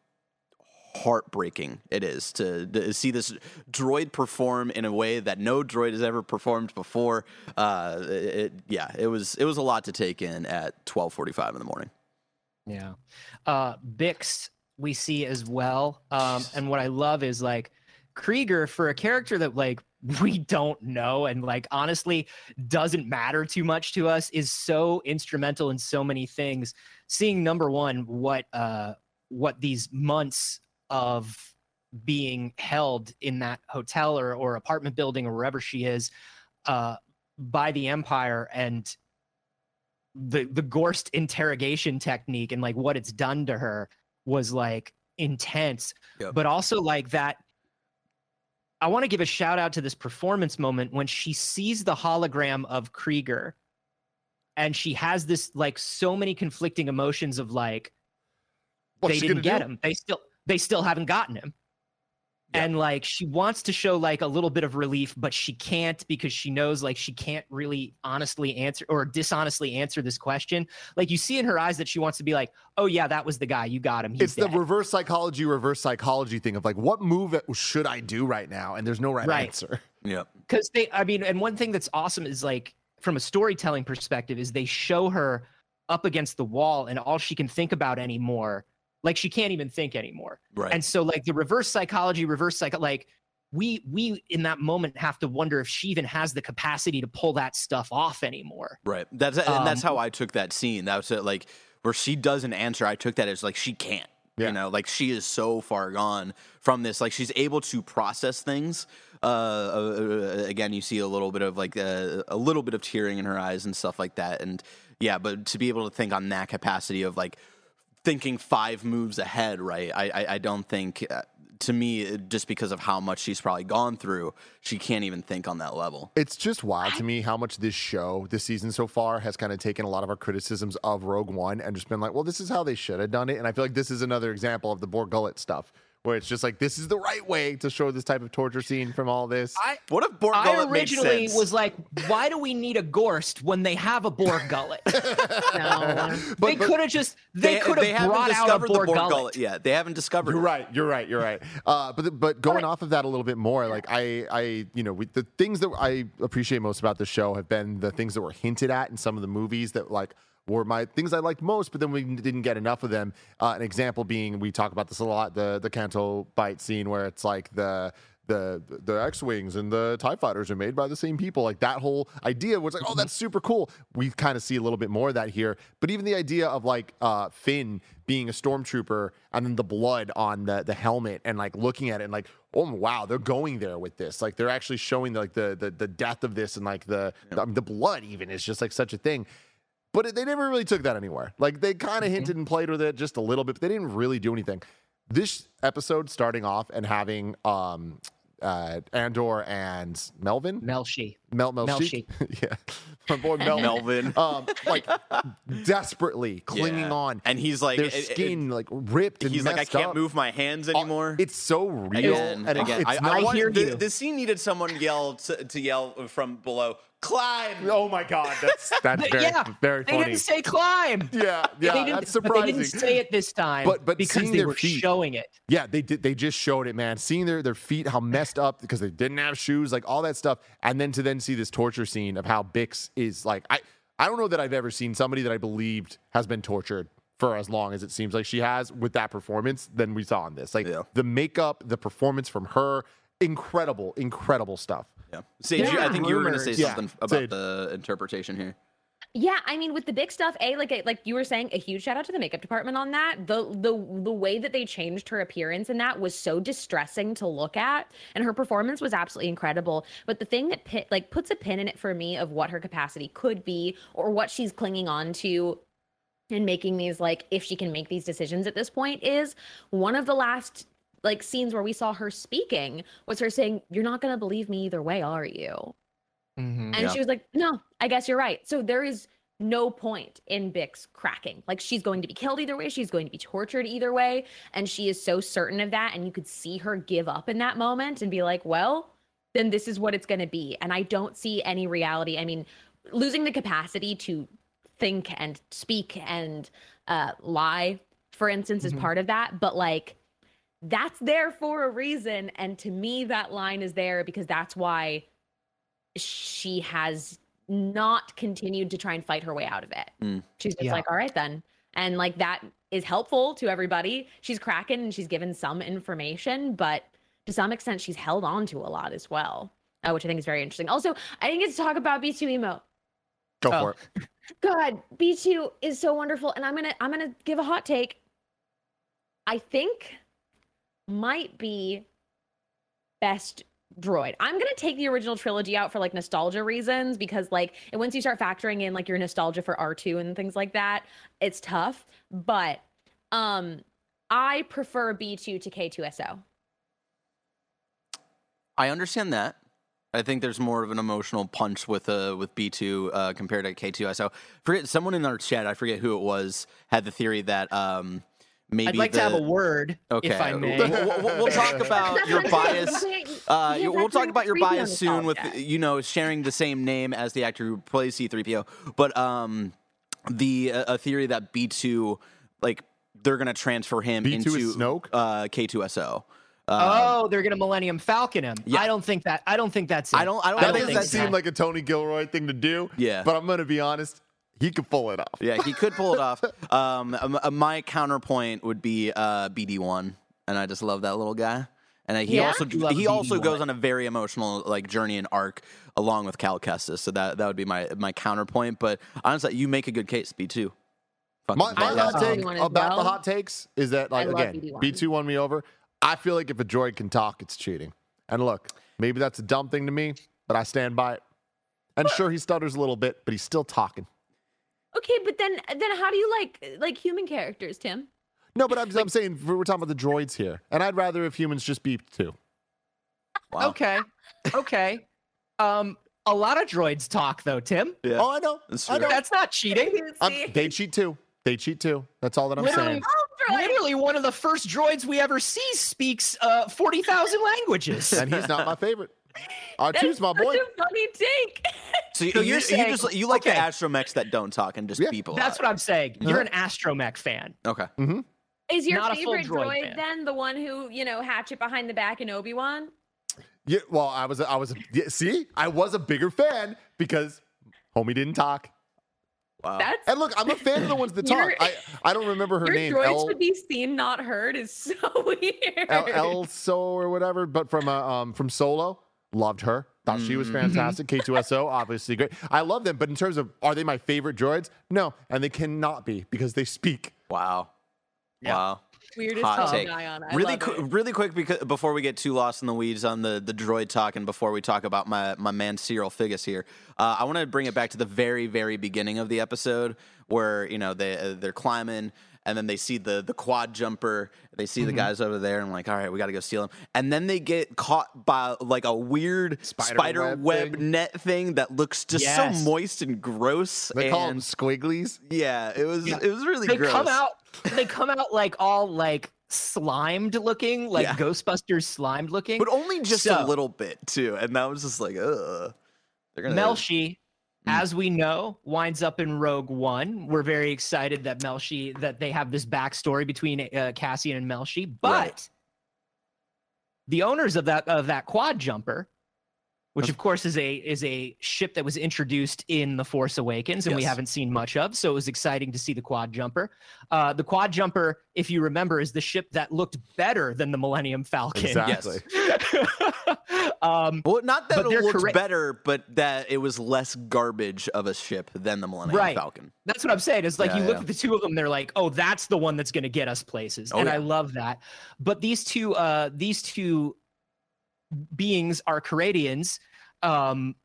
heartbreaking it is to, to see this droid perform in a way that no droid has ever performed before. Uh, it, yeah, it was it was a lot to take in at twelve forty five in the morning. Yeah. Uh Bix we see as well. Um and what I love is like Kreegyr for a character that like *laughs* we don't know and like honestly doesn't matter too much to us is so instrumental in so many things. Seeing number one what uh what these months of being held in that hotel or, or apartment building or wherever she is uh by the empire and the the Gorst interrogation technique and like what it's done to her was like intense. Yep. But also like that I want to give a shout out to this performance moment when she sees the hologram of Kreegyr and she has this like so many conflicting emotions of like What's they didn't get do? him. They still they still haven't gotten him. Yep. And like she wants to show like a little bit of relief, but she can't because she knows like she can't really honestly answer or dishonestly answer this question. Like you see in her eyes that she wants to be like, "Oh yeah, that was the guy. You got him. He's It's the reverse psychology, reverse psychology thing of like, what move should I do right now? And there's no right, Right. answer. *laughs* Yep. because they i mean and one thing that's awesome is like from a storytelling perspective is they show her up against the wall and all she can think about anymore like she can't even think anymore Right. and so like the reverse psychology reverse psych like we we in that moment have to wonder if she even has the capacity to pull that stuff off anymore. Right. That's and that's Um, how I took that scene. That was it, like where she doesn't answer. I took that as like she can't. Yeah. You know, like she is so far gone from this. Like she's able to process things. Uh, uh, again, you see a little bit of like uh, a little bit of tearing in her eyes and stuff like that. And yeah, but to be able to think on that capacity of like thinking five moves ahead, right? I I, I don't think. Uh, to me, just because of how much she's probably gone through, she can't even think on that level. It's just wild to me how much this show, this season so far, has kind of taken a lot of our criticisms of Rogue One and just been like, well, this is how they should have done it. And I feel like this is another example of the Borgullet stuff, where it's just like, this is the right way to show this type of torture scene from all this. I What if Borg I Gullet made originally sense? was like, why do we need a Gorst when they have a Borg *laughs* gullet? No. But- they could have just they, could they have haven't brought out a discovered Borg, the Borg gullet. gullet yet. They haven't discovered You're it. right. You're right. You're right. Uh, but but going off of that a little bit more, like I I you know we, the things that I appreciate most about the show have been the things that were hinted at in some of the movies that like were my things I liked most, but then we didn't get enough of them. Uh, an example being we talk about this a lot the the Canto Bight scene where it's like the the the X wings and the Tie fighters are made by the same people. Like that whole idea was like, oh, that's super cool. We kind of see a little bit more of that here. But even the idea of like uh, Finn being a stormtrooper and then the blood on the the helmet and like looking at it and like, oh wow, they're going there with this. Like they're actually showing like the the the death of this and like the the, the blood even is just like such a thing. But it, they never really took that anywhere. Like they kind of hinted and played with it just a little bit, but they didn't really do anything. This episode starting off and having um uh Andor and Melvin Melshi. Mel Mel Melshi. *laughs* yeah, my boy *laughs* Mel Melvin. um like desperately clinging Yeah. on, and he's like, their it- it- skin like ripped and he's like, I can't up. move my hands Uh, anymore. It's so real. again, and again. it's I, I, I hear the, you. the scene needed someone yell to, to yell from below, climb. oh my god, that's *laughs* that's very yeah, very They didn't say climb. yeah, yeah, they didn't, that's but surprising. they didn't say it this time But- but because they were feet- showing it. Yeah, they did. They just showed it, man. Seeing their their feet, how messed up because they didn't have shoes, like all that stuff, and then to then see this torture scene of how Bix is like. I I don't know that I've ever seen somebody that I believed has been tortured for as long as it seems like she has with that performance than we saw in this. Like Yeah. the makeup, the performance from her, incredible, incredible stuff. Yeah. Saige, There you- I think you were going to say rumors- Yeah, something about Saige. the interpretation here. Yeah, I mean, with the big stuff, a like like you were saying, a huge shout out to the makeup department on that. The the the way that they changed her appearance in that was so distressing to look at, and her performance was absolutely incredible. But the thing that pit, like puts a pin in it for me of what her capacity could be, or what she's clinging on to, and making these like if she can make these decisions at this point is one of the last like scenes where we saw her speaking was her saying, "You're not gonna believe me either way, are you?" Mhm. And Yeah. she was like, No, I guess you're right. So there is no point in Bix cracking. Like she's going to be killed either way. She's going to be tortured either way. And she is so certain of that. And you could see her give up in that moment and be like, Well, then this is what it's going to be. And I don't see any reality. I mean, losing the capacity to think and speak and uh, lie, for instance, is Mhm. part of that. But like, that's there for a reason. And to me, that line is there because that's why she has not continued to try and fight her way out of it. Mm. She's just Yeah. like, all right, then. And like that is helpful to everybody. She's cracking and she's given some information, but to some extent, she's held on to a lot as well, uh, which I think is very interesting. Also, I didn't get to talk about B2 emo. Go Oh. for it. *laughs* God, B2 is so wonderful. And I'm gonna I'm gonna give a hot take. I think might be best droid. I'm gonna take the original trilogy out for like nostalgia reasons because like once you start factoring in like your nostalgia for R2 and things like that, it's tough. But um I prefer B2 to K2SO. I understand that. I think there's more of an emotional punch with uh with B2 uh, compared to K2. So forget someone in our chat, I forget who it was, had the theory that um maybe I'd like to have a word, Okay, if I may. We'll, we'll- we'll talk *laughs* *laughs* about your what I'm saying. bias. Uh, because we'll talk about your bias soon with nostalgia. you know sharing the same name as the actor who plays C3PO. But um, the uh, a theory that B2 like they're gonna transfer him B2 into Snoke? uh, K2SO. Uh, oh, they're gonna Millennium Falcon him. Yeah. I don't think that. I don't think that's. It. I don't. I don't. That I don't does think that so. like a Tony Gilroy thing to do? Yeah. But I'm gonna be honest, he could pull it off. Yeah, he could pull it off. *laughs* Um, um, uh, my counterpoint would be uh, BD1, and I just love that little guy. And he Yeah? also You love he also BB-1. goes on a very emotional like journey and arc along with Cal Kestis. So that that would be my my counterpoint. But honestly, you make a good case. B two. My, my hot take BB-1 as about the hot takes is that, like, I again, B2 won me over. I feel like if a droid can talk, it's cheating. And look, maybe that's a dumb thing to me, but I stand by it. And sure, he stutters a little bit, but he's still talking. Okay, but then then how do you like like human characters, Tim? No, but I'm, I'm saying we're talking about the droids here. And I'd rather if humans just beep too. Wow. Okay. Okay. Um, a lot of droids talk though, Tim. Yeah. Oh, I know. That's I know. That's not cheating. I'm- they cheat too. They cheat too. That's all that I'm Literally, saying. literally one of the first droids we ever see speaks uh, 40,000 languages. And he's not my favorite. I That's choose my boy. such a funny take. So, *laughs* you, So you, you're you saying- just you like the okay. astromechs that don't talk and just Yeah, beep a lot. That's what I'm saying. You're an astromech fan. Okay. Mm-hmm. Is your Not favorite droid droid then the one who you know hatchet behind the back in Obi Wan? Yeah, well, I was, I was, yeah, see, I was a bigger fan because homie didn't talk. Wow. That's And look, I'm a fan of the ones that *laughs* talk. I, I don't remember her your name. droid El, should be seen, not heard. Is so *laughs* weird. El, Elso or whatever, but from uh, um from Solo, loved her. Thought she was Mm-hmm. fantastic. *laughs* K2SO, obviously great. I love them, but in terms of are they my favorite droids? No, and they cannot be because they speak. Wow. Yeah. Wow. Weirdest Hot hot take. guy on. I really, love qu- it. really quick because before we get too lost in the weeds on the, the droid talk and before we talk about my my man Cyril Figgis here, uh, I want to bring it back to the very very beginning of the episode where you know they uh, they're climbing and then they see the the quad jumper, they see Mm-hmm. the guys over there and I'm like all right we got to go steal them, and then they get caught by like a weird Spider spider, web web, thing. net thing that looks just Yes. so moist and gross. They call them squigglies. yeah, it was it was really They gross. come out they come out like all like slimed looking, like Yeah. Ghostbusters slimed looking. but only just a little bit too, and that was just like, ugh. They're gonna Melshi. As we know, winds up in Rogue One. We're very excited that Melshi that they have this backstory between uh, Cassian and Melshi, but Right. the owners of that of that quad jumper, which of course is a is a ship that was introduced in the Force Awakens and we haven't seen much of, so it was exciting to see the quad jumper. Uh, the quad jumper, if you remember, is the ship that looked better than the Millennium Falcon. Exactly. *laughs* um, Well, not that it looked correct- better, but that it was less garbage of a ship than the Millennium Right. Falcon. That's what I'm saying. It's like Yeah, you look yeah. at the two of them, they're like, oh, that's the one that's going to get us places, Oh, and yeah. I love that. But these two, uh, these two beings are Caradians, um,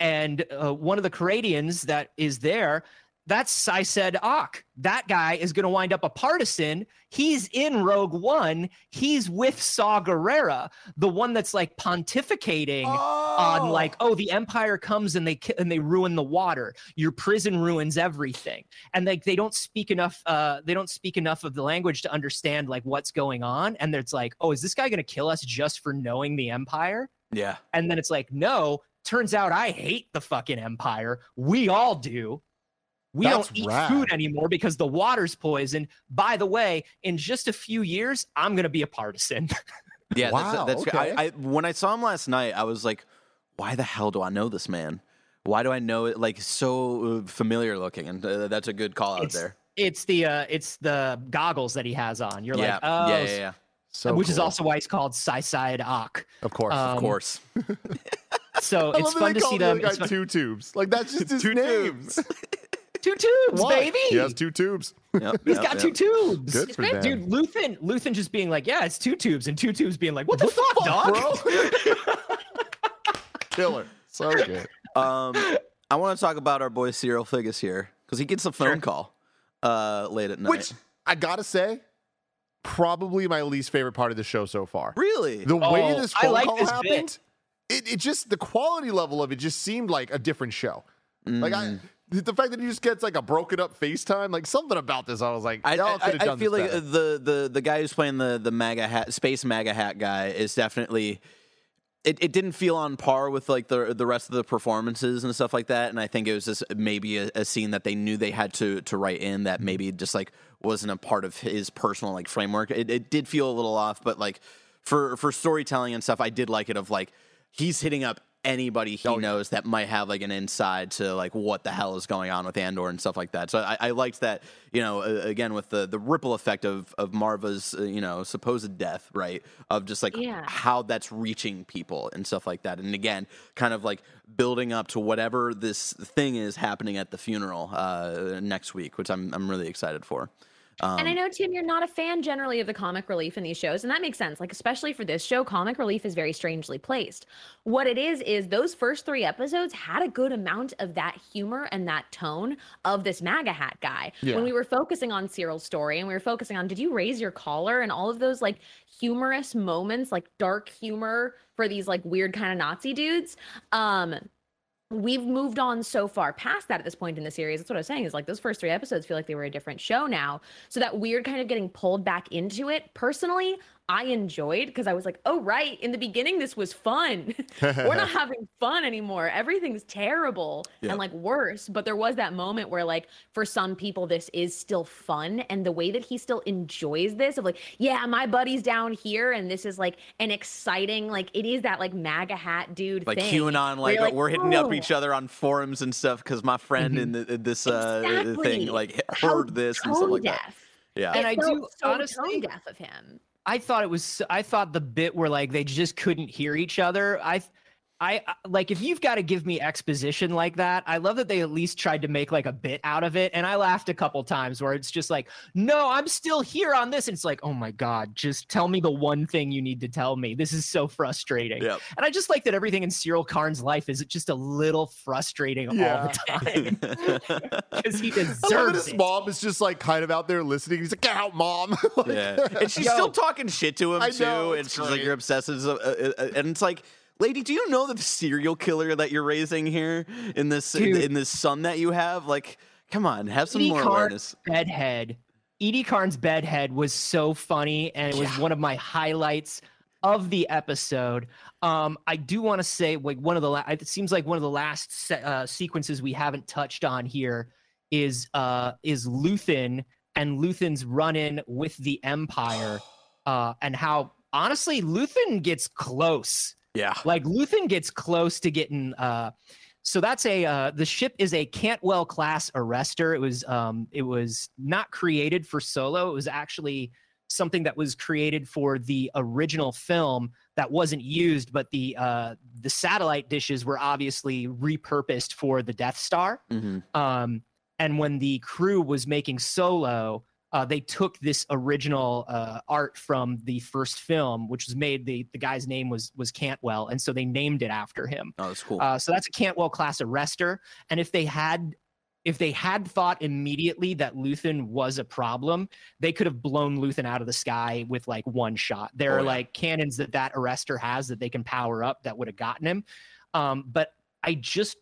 and uh, one of the Caradians that is there, that's I Said Ak. That guy is going to wind up a partisan. He's in Rogue One. He's with Saw Gerrera, the one that's like pontificating on like oh the empire comes and they and they ruin the water your prison ruins everything and like they don't speak enough uh they don't speak enough of the language to understand like what's going on and it's like oh is this guy going to kill us just for knowing the empire Yeah. and then it's like no turns out i hate the fucking empire we all do we That's don't eat rad. food anymore because the water's poisoned. By the way, in just a few years, I'm going to be a partisan. *laughs* Yeah, Wow, that's, that's okay. I, I when I saw him last night, I was like, why the hell do I know this man? Why do I know it like so uh, familiar looking? And uh, that's a good call out it's, there. it's the uh, it's the goggles that he has on. You're yeah. like, oh, yeah, yeah, yeah. So which is also why he's called Side Ak. of course. um, of course. *laughs* So it's fun to see them. guy it's fun- two tubes. Like that's just *laughs* his Two name. Tubes. two tubes, Why? baby. He has two tubes. Yep, *laughs* He's yep, got yep. two tubes. Good for great, them. Dude, Luthen, Luthen just being like, yeah, it's two tubes, and two tubes being like, what the fuck, dog? bro? *laughs* Killer. So good. Um, I want to talk about our boy Cyril Figgis here because he gets a phone Sure. call uh, late at night. Which I gotta say, probably my least favorite part of the show so far. really? The way Oh, this phone like call this happened, it, it just the quality level of it just seemed like a different show. Like I, Mm. The fact that he just gets like a broken up FaceTime, like something about this, I was like, I, I, could I feel like better. the, the the guy who's playing the the MAGA hat space MAGA hat guy is definitely it, it didn't feel on par with like the the rest of the performances and stuff like that. And I think it was just maybe a, a scene that they knew they had to to write in that mm-hmm. maybe just like wasn't a part of his personal like framework. It, it did feel a little off, but like for for storytelling and stuff, I did like it. Of like he's hitting up anybody he Oh, yeah. knows that might have like an inside to like what the hell is going on with Andor and stuff like that. So I, I liked that, you know, uh, again with the the ripple effect of of Maarva's, uh, you know, supposed death, right? Of just like Yeah. how that's reaching people and stuff like that. And again, kind of like building up to whatever this thing is happening at the funeral uh, next week, which I'm I'm really excited for. Um, and I know Tim, you're not a fan generally of the comic relief in these shows, and that makes sense. Like especially for this show, comic relief is very strangely placed. What it is is those first three episodes had a good amount of that humor and that tone of this MAGA hat guy. Yeah. When we were focusing on Syril's story and we were focusing on did you raise your collar and all of those like humorous moments, like dark humor for these like weird kind of Nazi dudes. Um, we've moved on so far past that at this point in the series. That's what I was saying is like those first three episodes feel like they were a different show now. So that weird kind of getting pulled back into it, personally, I enjoyed because I was like, oh, right. In the beginning, this was fun. *laughs* we're not *laughs* having fun anymore. Everything's terrible Yeah. and like worse. But there was that moment where, like, for some people, this is still fun. And the way that he still enjoys this of like, yeah, my buddy's down here. And this is like an exciting, like, it is that like MAGA hat dude like thing. QAnon, where like, you're we're hitting up "Oh, each other on forums and stuff because my friend in, the, in this uh, Exactly. thing like how heard this and stuff tone like that. Yeah, And It I felt do- so honestly- tone deaf of him. I thought it was. I thought the bit where like they just couldn't hear each other. I, I I- like if you've got to give me exposition like that. I love that they at least tried to make like a bit out of it, and I laughed a couple times where it's just like, no, I'm still here on this. And it's like, oh my god, just tell me the one thing you need to tell me. This is so frustrating. Yep. And I just like that everything in Syril Karn's life is just a little frustrating Yeah. all the time *laughs* because he I love that deserves his it. mom is just like kind of out there listening. He's like, "Get out, mom!" *laughs* Like- yeah, and she's Yo. still talking shit to him I too, know, and it's she's like, "You're obsessive," uh, uh, uh, and it's like. Lady, do you know the serial killer that you're raising here in this in, Dude. in this son that you have? Like, come on, have some Edie more Karn- awareness. bedhead. Eedy Karn's bedhead was so funny, and it was Yeah. one of my highlights of the episode. Um, I do want to say, like one of the, la- it seems like one of the last se- uh, sequences we haven't touched on here is uh, is Luthen and Luthen's run-in with the Empire, *gasps* uh, and how honestly Luthen gets close Yeah, like Luthen gets close to getting uh so that's a uh the ship is a Cantwell class arrestor. It was um it was not created for solo. It was actually something that was created for the original film that wasn't used, but the uh the satellite dishes were obviously repurposed for the Death Star. hmm Um, and when the crew was making Solo, uh, they took this original uh, art from the first film, which was made. the The guy's name was was Cantwell, and so they named it after him. oh, that's cool. Uh, so that's a Cantwell class arrestor. And if they had if they had thought immediately that Luthen was a problem, they could have blown Luthen out of the sky with like one shot. There Oh, are yeah. like cannons that that arrestor has that they can power up that would have gotten him. Um, but I just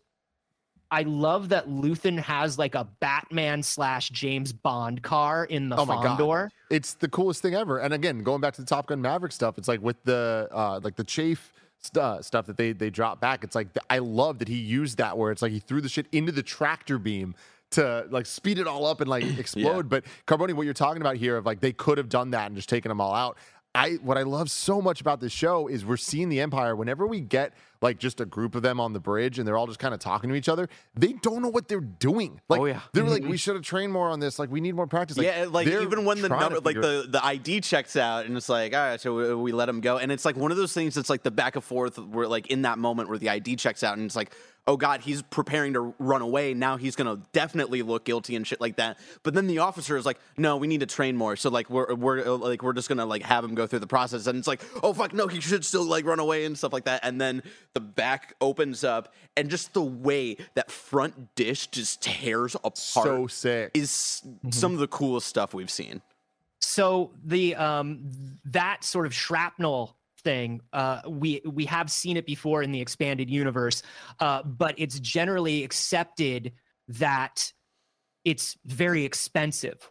I love that Luthen has like a Batman slash James Bond car in the Oh my God. It's the coolest thing ever. And again, going back to the Top Gun Maverick stuff, it's like with the uh, like the chafe stu- stuff that they they drop back. It's like I love that he used that where it's like he threw the shit into the tractor beam to like speed it all up and like *clears throat* explode. But Carboni, what you're talking about here of like they could have done that and just taken them all out. I what I love so much about this show is we're seeing the Empire whenever we get like just a group of them on the bridge and they're all just kind of talking to each other. They don't know what they're doing. Like Oh, yeah. they're like we should have trained more on this. Like we need more practice. Like, yeah, like even when the number, like the the ID checks out, and it's like, all right, so we, let him go, and it's like one of those things that's like the back and forth, where like in that moment where the ID checks out, and it's like, oh god, he's preparing to run away. Now he's gonna definitely look guilty and shit like that. But then the officer is like, no, we need to train more. So like we're we're uh, like we're just gonna like have him go through the process, and it's like, oh fuck, no, he should still like run away and stuff like that. And then the back opens up, and just the way that front dish just tears apart so sick. is some of the coolest stuff we've seen. so the um that sort of shrapnel thing uh we we have seen it before in the expanded universe uh but it's generally accepted that it's very expensive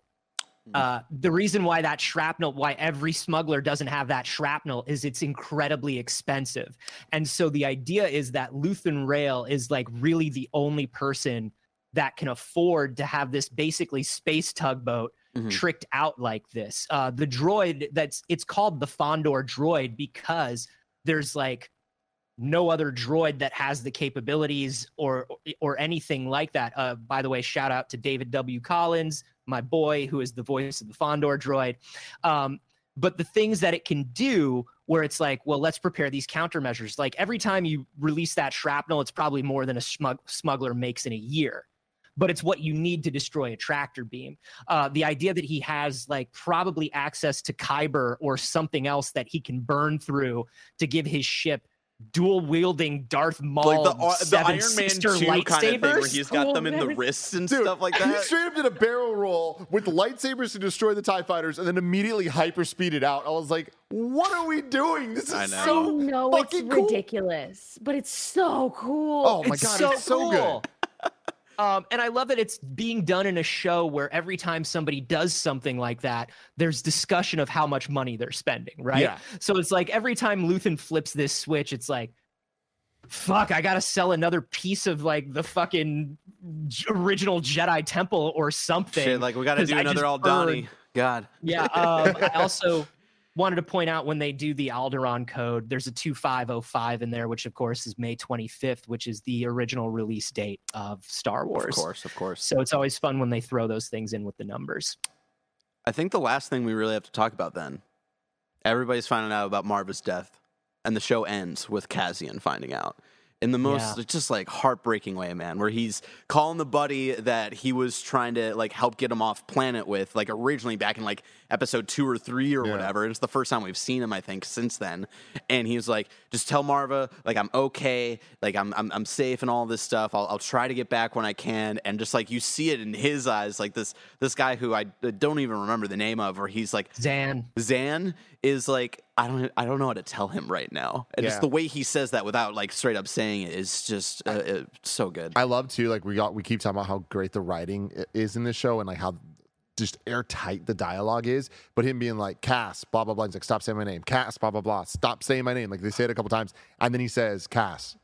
uh the reason why that shrapnel why every smuggler doesn't have that shrapnel is it's incredibly expensive and so the idea is that Luthen Rael is like really the only person that can afford to have this basically space tugboat Mhm. tricked out like this. Uh, the droid that's it's called the Fondor droid because there's like no other droid that has the capabilities or or anything like that. Uh, by the way, shout out to David W. Collins, my boy, who is the voice of the Fondor droid. Um, but the things that it can do, where it's like, well, let's prepare these countermeasures. Like every time you release that shrapnel, it's probably more than a smug- smuggler makes in a year but it's what you need to destroy a tractor beam. Uh, the idea that he has like probably access to Kyber or something else that he can burn through to give his ship dual wielding Darth Maul like the, uh, the seven Iron Man sister 2 kind of thing where he's got Oh, them in the wrists and Dude, stuff like that. He straight up did a barrel roll with lightsabers to destroy the TIE fighters and then immediately hyper speeded out. I was like, what are we doing? This is I know. I so know it's fucking cool. ridiculous, but it's so cool. Oh my god, it's so good. Um, and I love that it's being done in a show where every time somebody does something like that, there's discussion of how much money they're spending, right? Yeah. So it's like every time Luthen flips this switch, it's like, fuck, I gotta sell another piece of like the fucking original Jedi Temple or something. Shit, like we gotta do another just Aldhani. God. Yeah. Um, I also *laughs* wanted to point out when they do the Alderaan code, there's a 2505 in there, which of course is May 25th, which is the original release date of Star Wars. Of course, of course. So it's always fun when they throw those things in with the numbers. I think the last thing we really have to talk about then, everybody's finding out about Maarva's death, and the show ends with Cassian finding out in the most Yeah. just like heartbreaking way, man. Where he's calling the buddy that he was trying to like help get him off planet with, like originally back in like episode two or three or Yeah. whatever. It's the first time we've seen him, I think, since then. And he's like, just tell Maarva, like I'm okay, like I'm I'm, I'm safe and all this stuff. I'll, I'll try to get back when I can. And just like you see it in his eyes, like this this guy who I don't even remember the name of, where he's like Xan. Xan is like I don't I don't know how to tell him right now, and just the way he says that without like straight up saying it is just uh, uh, so good. I love too, like we got we keep talking about how great the writing is in this show and like how just airtight the dialogue is. But him being like, Cass, blah blah blah, he's like, stop saying my name. Cass, blah blah blah, stop saying my name. Like they say it a couple times, and then he says, Cass,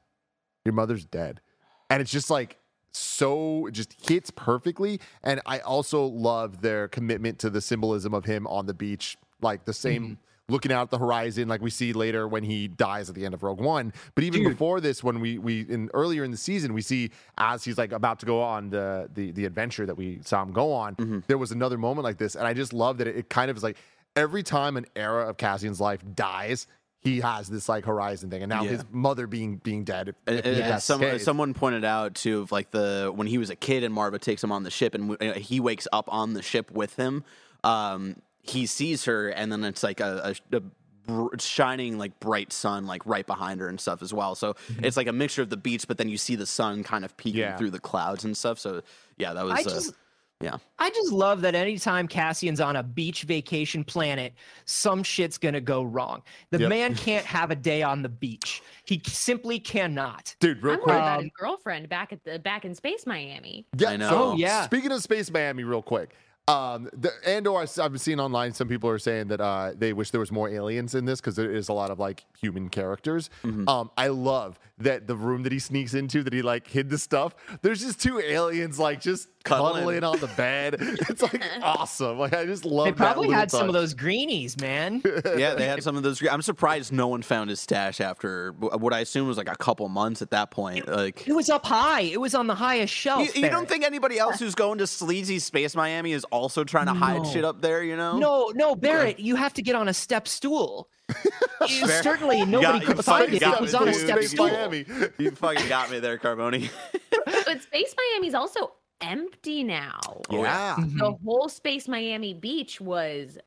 your mother's dead, and it's just like so it just hits perfectly. And I also love their commitment to the symbolism of him on the beach, like the same. Looking out at the horizon, like we see later when he dies at the end of Rogue One, but even Dude. before this, when we we in earlier in the season, we see as he's like about to go on the the, the adventure that we saw him go on, there was another moment like this, and I just love that it, it kind of is like every time an era of Cassian's life dies, he has this like horizon thing, and now Yeah. his mother being being dead. If, And- if and- and some, someone pointed out too of like the when he was a kid and Maarva takes him on the ship and uh, he wakes up on the ship with him. Um, he sees her and then it's like a, a, a br- shining like bright sun like right behind her and stuff as well. So it's like a mixture of the beach, but then you see the sun kind of peeking Yeah. through the clouds and stuff. So yeah, that was I uh, just, yeah. I just love that anytime Cassian's on a beach vacation planet, some shit's gonna go wrong. The Yep. man can't *laughs* have a day on the beach. He simply cannot. dude, real I'm quick. worried about Um, his girlfriend back at the back in space Miami. Yeah, I know. So, Oh, yeah. Speaking of Space Miami, real quick. Um, the Andor, I- I've been seeing online. Some people are saying that uh, they wish there was more aliens in this because there is a lot of like human characters. Mm-hmm. Um, I love that the room that he sneaks into, that he like hid the stuff. There's just two aliens like just Cuddling. cuddling on the bed. *laughs* It's like awesome. Like I just love. They probably little had some of those greenies, man. *laughs* yeah, they had some of those. I'm surprised no one found his stash after what I assume was like a couple months at that point. Like, It was up high. It was on the highest shelf. you, you don't think anybody else who's going to sleazy space Miami is also trying to hide shit up there? You know? No, no, Barrett, you have to get on a step stool. *laughs* You- certainly, nobody you could find it. It was on a dude. step stool. Miami. *laughs* you fucking got me there, Carboni. *laughs* But Space Miami's also empty now. Yeah. Mm-hmm. The whole Space Miami beach was.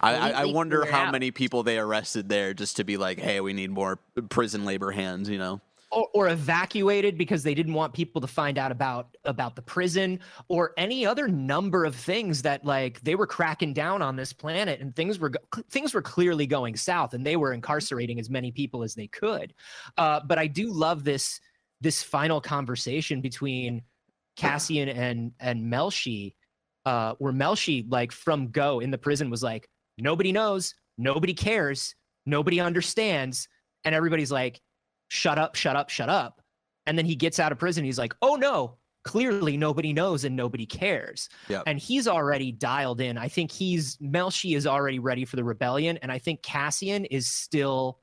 I, I, I wonder how out. many people they arrested there just to be like, hey, we need more prison labor hands. You know? Or, or evacuated because they didn't want people to find out about about the prison or any other number of things that like they were cracking down on this planet and things were things were clearly going south and they were incarcerating as many people as they could. Uh, but i do love this this final conversation between cassian and and melshi. Uh, where melshi like from go in the prison was like nobody knows. Nobody cares. Nobody understands. And everybody's like shut up, shut up, shut up. And then he gets out of prison. He's like, oh no, clearly nobody knows and nobody cares. Yep. And he's already dialed in. I think he's, Melshi is already ready for the rebellion. And I think Cassian is still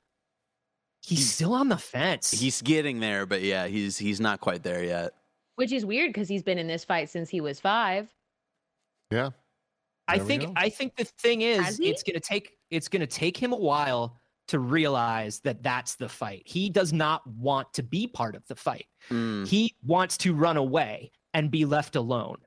He's still on the fence. He's getting there, but yeah, he's he's not quite there yet. Which is weird because he's been in this fight since he was five. Yeah. I There we think go. I think the thing is it's going to take it's going to take him a while to realize that that's the fight. He does not want to be part of the fight. Mm. He wants to run away and be left alone.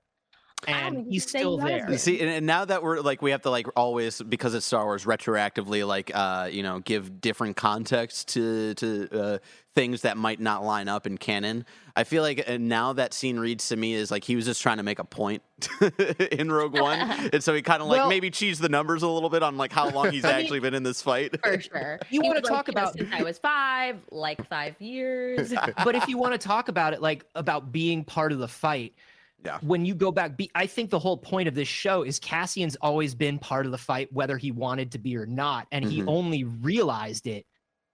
I don't And he's he's still he there. doesn't. See, and, and now that we're like, we have to like always because it's Star Wars retroactively, like, uh, you know, give different context to to uh, things that might not line up in canon. I feel like uh, now that scene reads to me is like he was just trying to make a point *laughs* in Rogue One, *laughs* and so he kind of like Well- maybe cheesed the numbers a little bit on like how long he's I mean- actually been in this fight. For sure. *laughs* You wanna was like, talk "You know, about- since I was five, like five years. but if you want to talk about it like about being part of the fight Yeah. when you go back be, i think the whole point of this show is cassian's always been part of the fight whether he wanted to be or not and he Mhm. only realized it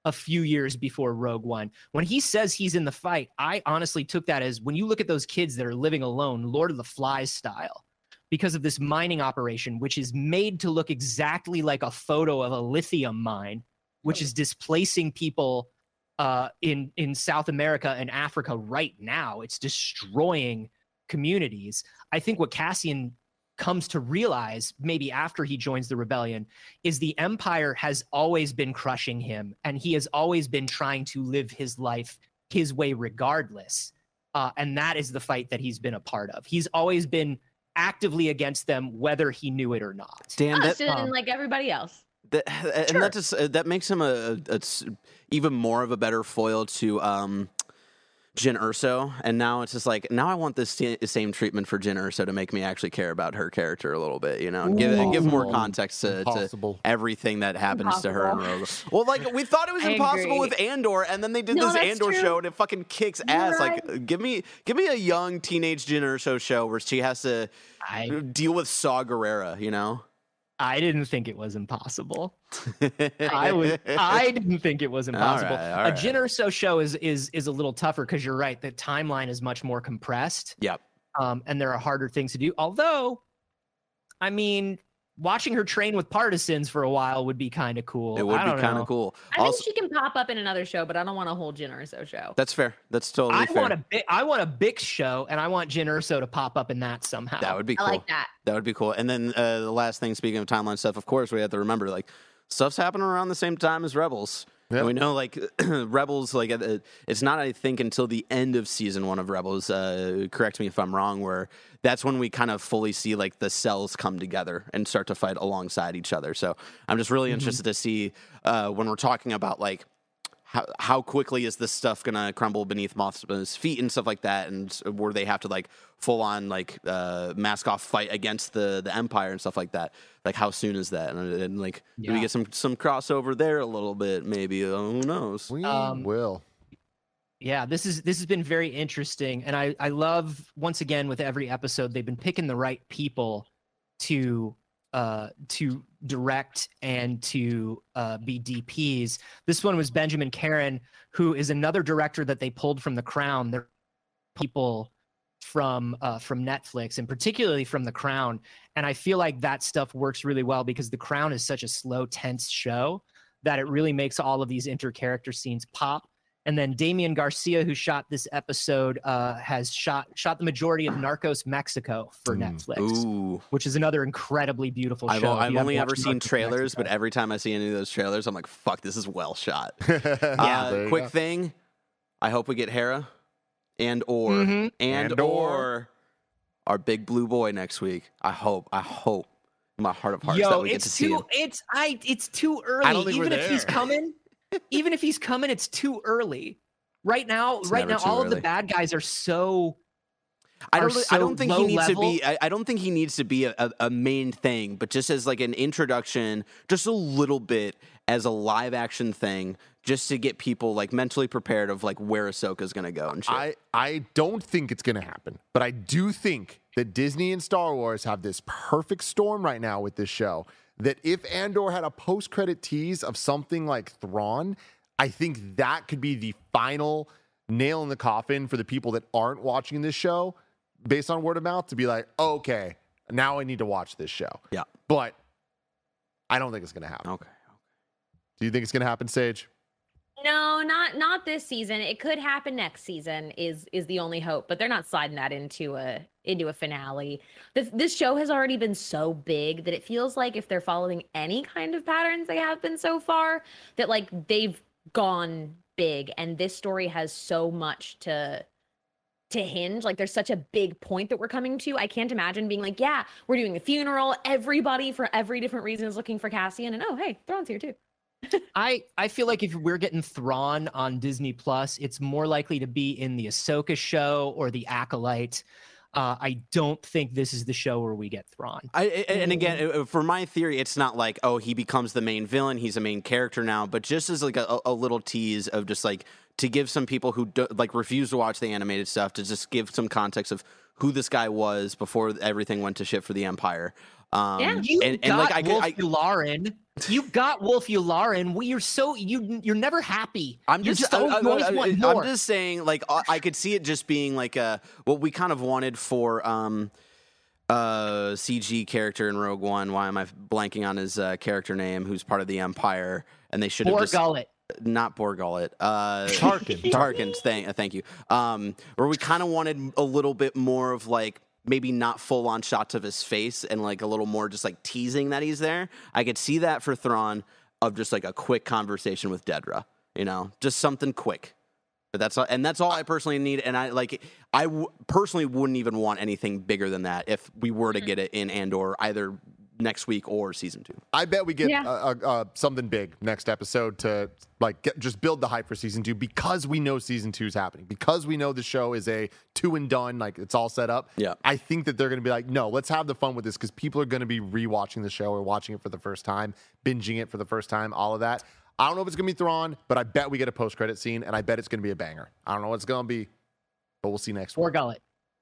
a few years before rogue one when he says he's in the fight i honestly took that as when you look at those kids that are living alone lord of the flies style because of this mining operation which is made to look exactly like a photo of a lithium mine which is displacing people uh, in in South America and Africa right now. It's destroying communities. I think what Cassian comes to realize, maybe after he joins the rebellion, is the Empire has always been crushing him, and he has always been trying to live his life his way, regardless. Uh, and that is the fight that he's been a part of. He's always been actively against them, whether he knew it or not. Damn that. and um, like everybody else. That, and Sure. that just uh, that makes him a, a- a s- even more of a better foil to um, Jyn Erso. And now it's just like now I want this sa- same treatment for Jyn Erso to make me actually care about her character a little bit. You know, and give and give more context to, to everything that happens to her in Rogue. Well, like we thought it was *laughs* impossible with Andor, and then they did No, this Andor true. show, and it fucking kicks You're ass. right. Like, give me give me a young teenage Jyn Erso show where she has to I deal with Saw Gerrera. You know. I didn't think it was impossible. I was *laughs* I didn't think it was impossible. right, all a right. Erso show is is is a little tougher because you're right. The timeline is much more compressed. Yep. Um, and there are harder things to do. Although, I mean, watching her train with partisans for a while would be kind of cool. It would I be don't kind of cool. I Also, think she can pop up in another show, but I don't want a whole Jyn Erso show. That's fair. That's totally I fair. want a Bi- I want a Bix show, and I want Jyn Erso to pop up in that somehow. that would be I cool. like that. That would be cool. And then uh, the last thing, speaking of timeline stuff, of course, we have to remember like stuff's happening around the same time as Rebels. And we know like *clears throat* Rebels, like uh, it's not, I think, until the end of season one of Rebels. Uh, correct me if I'm wrong. Where that's when we kind of fully see like the cells come together and start to fight alongside each other. So I'm just really interested to see uh, when we're talking about like how, how quickly is this stuff gonna crumble beneath Mothma's feet and stuff like that, and where they have to like full on like uh, mask off fight against the the Empire and stuff like that. Like how soon is that? And, and like do we get some some crossover there a little bit? Maybe uh, who knows? We Um, will. yeah this is this has been very interesting and i i love once again with every episode they've been picking the right people to uh to direct and to uh be dps this one was Benjamin Caron who is another director that they pulled from the crown. They're people from uh from netflix and particularly from the crown. And i feel like that stuff works really well because the crown is such a slow tense show that it really makes all of these inter-character scenes pop and then Damian Garcia, who shot this episode, uh, has shot shot the majority of Narcos Mexico for Mm. Netflix, Ooh, which is another incredibly beautiful I've, show. I've you haven't only ever seen Narcos trailers, but every time I see any of those trailers, I'm like, "Fuck, this is well shot." *laughs* yeah. uh, quick thing, I hope we get Hera and or Mhm. and, And or. or. our big blue boy next week. I hope. I hope. My heart of hearts that we get to it's see too him. it's I it's too early. I don't think we're even if he's coming, even if he's coming, it's too early. Right now, It's right now, too all of the bad guys are so I don't. I don't think he low needs to be. I, I don't think he needs to be a, a, a main thing, but just as like an introduction, just a little bit as a live action thing, just to get people like mentally prepared of like where Ahsoka's gonna go and shit. I, I don't think it's going to happen, but I do think that Disney and Star Wars have this perfect storm right now with this show. That if Andor had a post credit tease of something like Thrawn, I think that could be the final nail in the coffin for the people that aren't watching this show based on word of mouth to be like, okay, now I need to watch this show. Yeah. But I don't think it's going to happen. okay. Do you think it's going to happen, Saige? No, not not this season. It could happen next season. Is is the only hope, but they're not sliding that into a into a finale. This this show has already been so big that it feels like if they're following any kind of patterns they have been so far, that like they've gone big, and this story has so much to to hinge. Like there's such a big point that we're coming to. I can't imagine being like yeah we're doing a funeral. Everybody for every different reason is looking for cassian. And oh hey thrawn's here too. *laughs* I I feel like if we're getting Thrawn on Disney Plus, it's more likely to be in the Ahsoka show or the Acolyte. Uh, I don't think this is the show where we get Thrawn. I, and again, uh, for my theory, it's not like oh he becomes the main villain, he's a main character now, but just as like a, a little tease of just like to give some people who do, like refuse to watch the animated stuff to just give some context of who this guy was before everything went to shit for the Empire. Um, Yeah. You and, got and like I, could- Wolf I, Yularen. You *laughs* got Wolf Yularen. We are so you you're never happy. I'm You're just, so, I, you always I, want am just saying, like, I I could see it just being like a what we kind of wanted for um, uh, CG character in Rogue One. Why am I blanking on his uh, character name? Who's part of the Empire? And they should have Or just gullet. not Borgullet. Uh, Tarkin. *laughs* Tarkin. Thank, uh, thank you. Um, where we kind of wanted a little bit more of like maybe not full on shots of his face and like a little more just like teasing that he's there. I could see that for Thrawn of just like a quick conversation with Dedra. You know, just something quick. But that's all, and that's all I personally need. And I like, I w- personally wouldn't even want anything bigger than that if we were to get it in Andor either next week or season two. I bet we get Yeah. uh, uh, uh, something big next episode to like get, just build the hype for season two because we know season two is happening because we know the show is a two and done like it's all set up. Yeah. I think that they're going to be like, no, let's have the fun with this because people are going to be rewatching the show or watching it for the first time, binging it for the first time, all of that. I don't know if it's going to be Thrawn, but I bet we get a post credit scene and I bet it's going to be a banger. I don't know what it's going to be, but we'll see next Or week. gullet.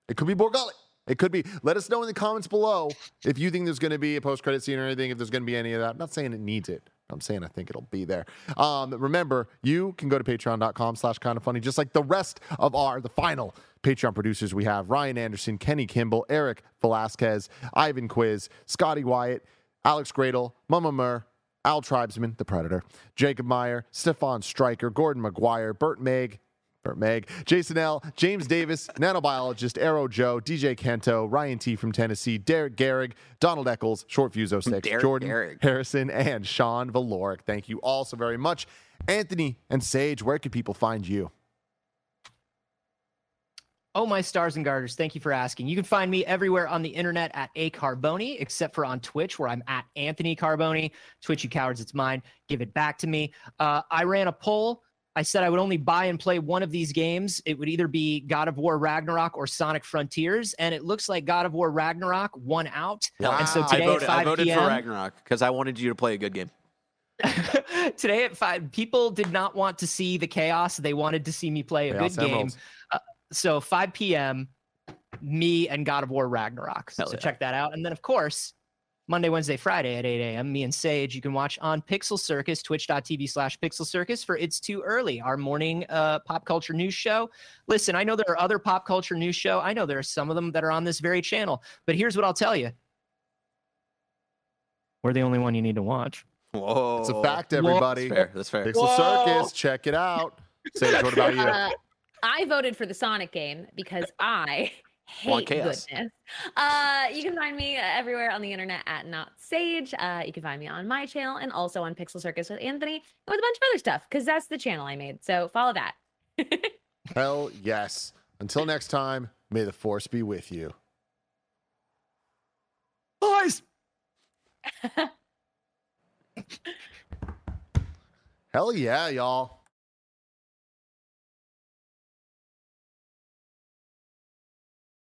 It could be Borgullet. It could be. Let us know in the comments below if you think there's going to be a post credit scene or anything. If there's going to be any of that. I'm not saying it needs it. I'm saying I think it'll be there. Um, remember, you can go to patreon.com slash kind of funny, just like the rest of our, the final Patreon producers we have Ryan Anderson, Kenny Kimball, Eric Velasquez, Ivan Quiz, Scotty Wyatt, Alex Gradle, Mama Mur, Al Tribesman, the Predator, Jacob Meyer, Stefan Stryker, Gordon McGuire, Bert Meg, Bert Meg, Jason L, James Davis, *laughs* nanobiologist, Arrow Joe, DJ Kento, Ryan T from Tennessee, Derek Garrig, Donald Eccles, Short Fuse 06, *laughs* Derek Jordan Garrig. Harrison, and Sean Valoric. Thank you all so very much. Anthony and Saige, where can people find you? Oh, my stars and garters. Thank you for asking. You can find me everywhere on the internet at A Carboni, except for on Twitch, where I'm at Anthony Carboni. Twitch, you cowards, it's mine. Give it back to me. Uh, I ran a poll. I said I would only buy and play one of these games. It would either be God of War Ragnarok or Sonic Frontiers. And it looks like God of War Ragnarok won out. And so today I voted, at 5 I voted p.m. for Ragnarok because I wanted you to play a good game. *laughs* today at five, people did not want to see the chaos. They wanted to see me play a Chaos good game. Emeralds. Uh, so 5 p.m., me and God of War Ragnarok. So, yeah. check that out. And then, of course, Monday, Wednesday, Friday at 8 a.m., me and Saige, you can watch on Pixel Circus, twitch.tv slash Pixel Circus for It's Too Early, our morning uh, pop culture news show. Listen, I know there are other pop culture news show. I know there are some of them that are on this very channel. But here's what I'll tell you. We're the only one you need to watch. Whoa, It's a fact, Whoa. everybody. That's fair. That's fair. Pixel Whoa. Circus, check it out. Saige, what about you? Uh, I voted for the Sonic game because I Want hate chaos. goodness. Uh, you can find me everywhere on the internet at Not Saige. Uh, you can find me on my channel and also on Pixel Circus with Anthony and with a bunch of other stuff because that's the channel I made. So follow that. *laughs* Hell yes. Until next time, may the force be with you. Boys! *laughs* Hell yeah, y'all.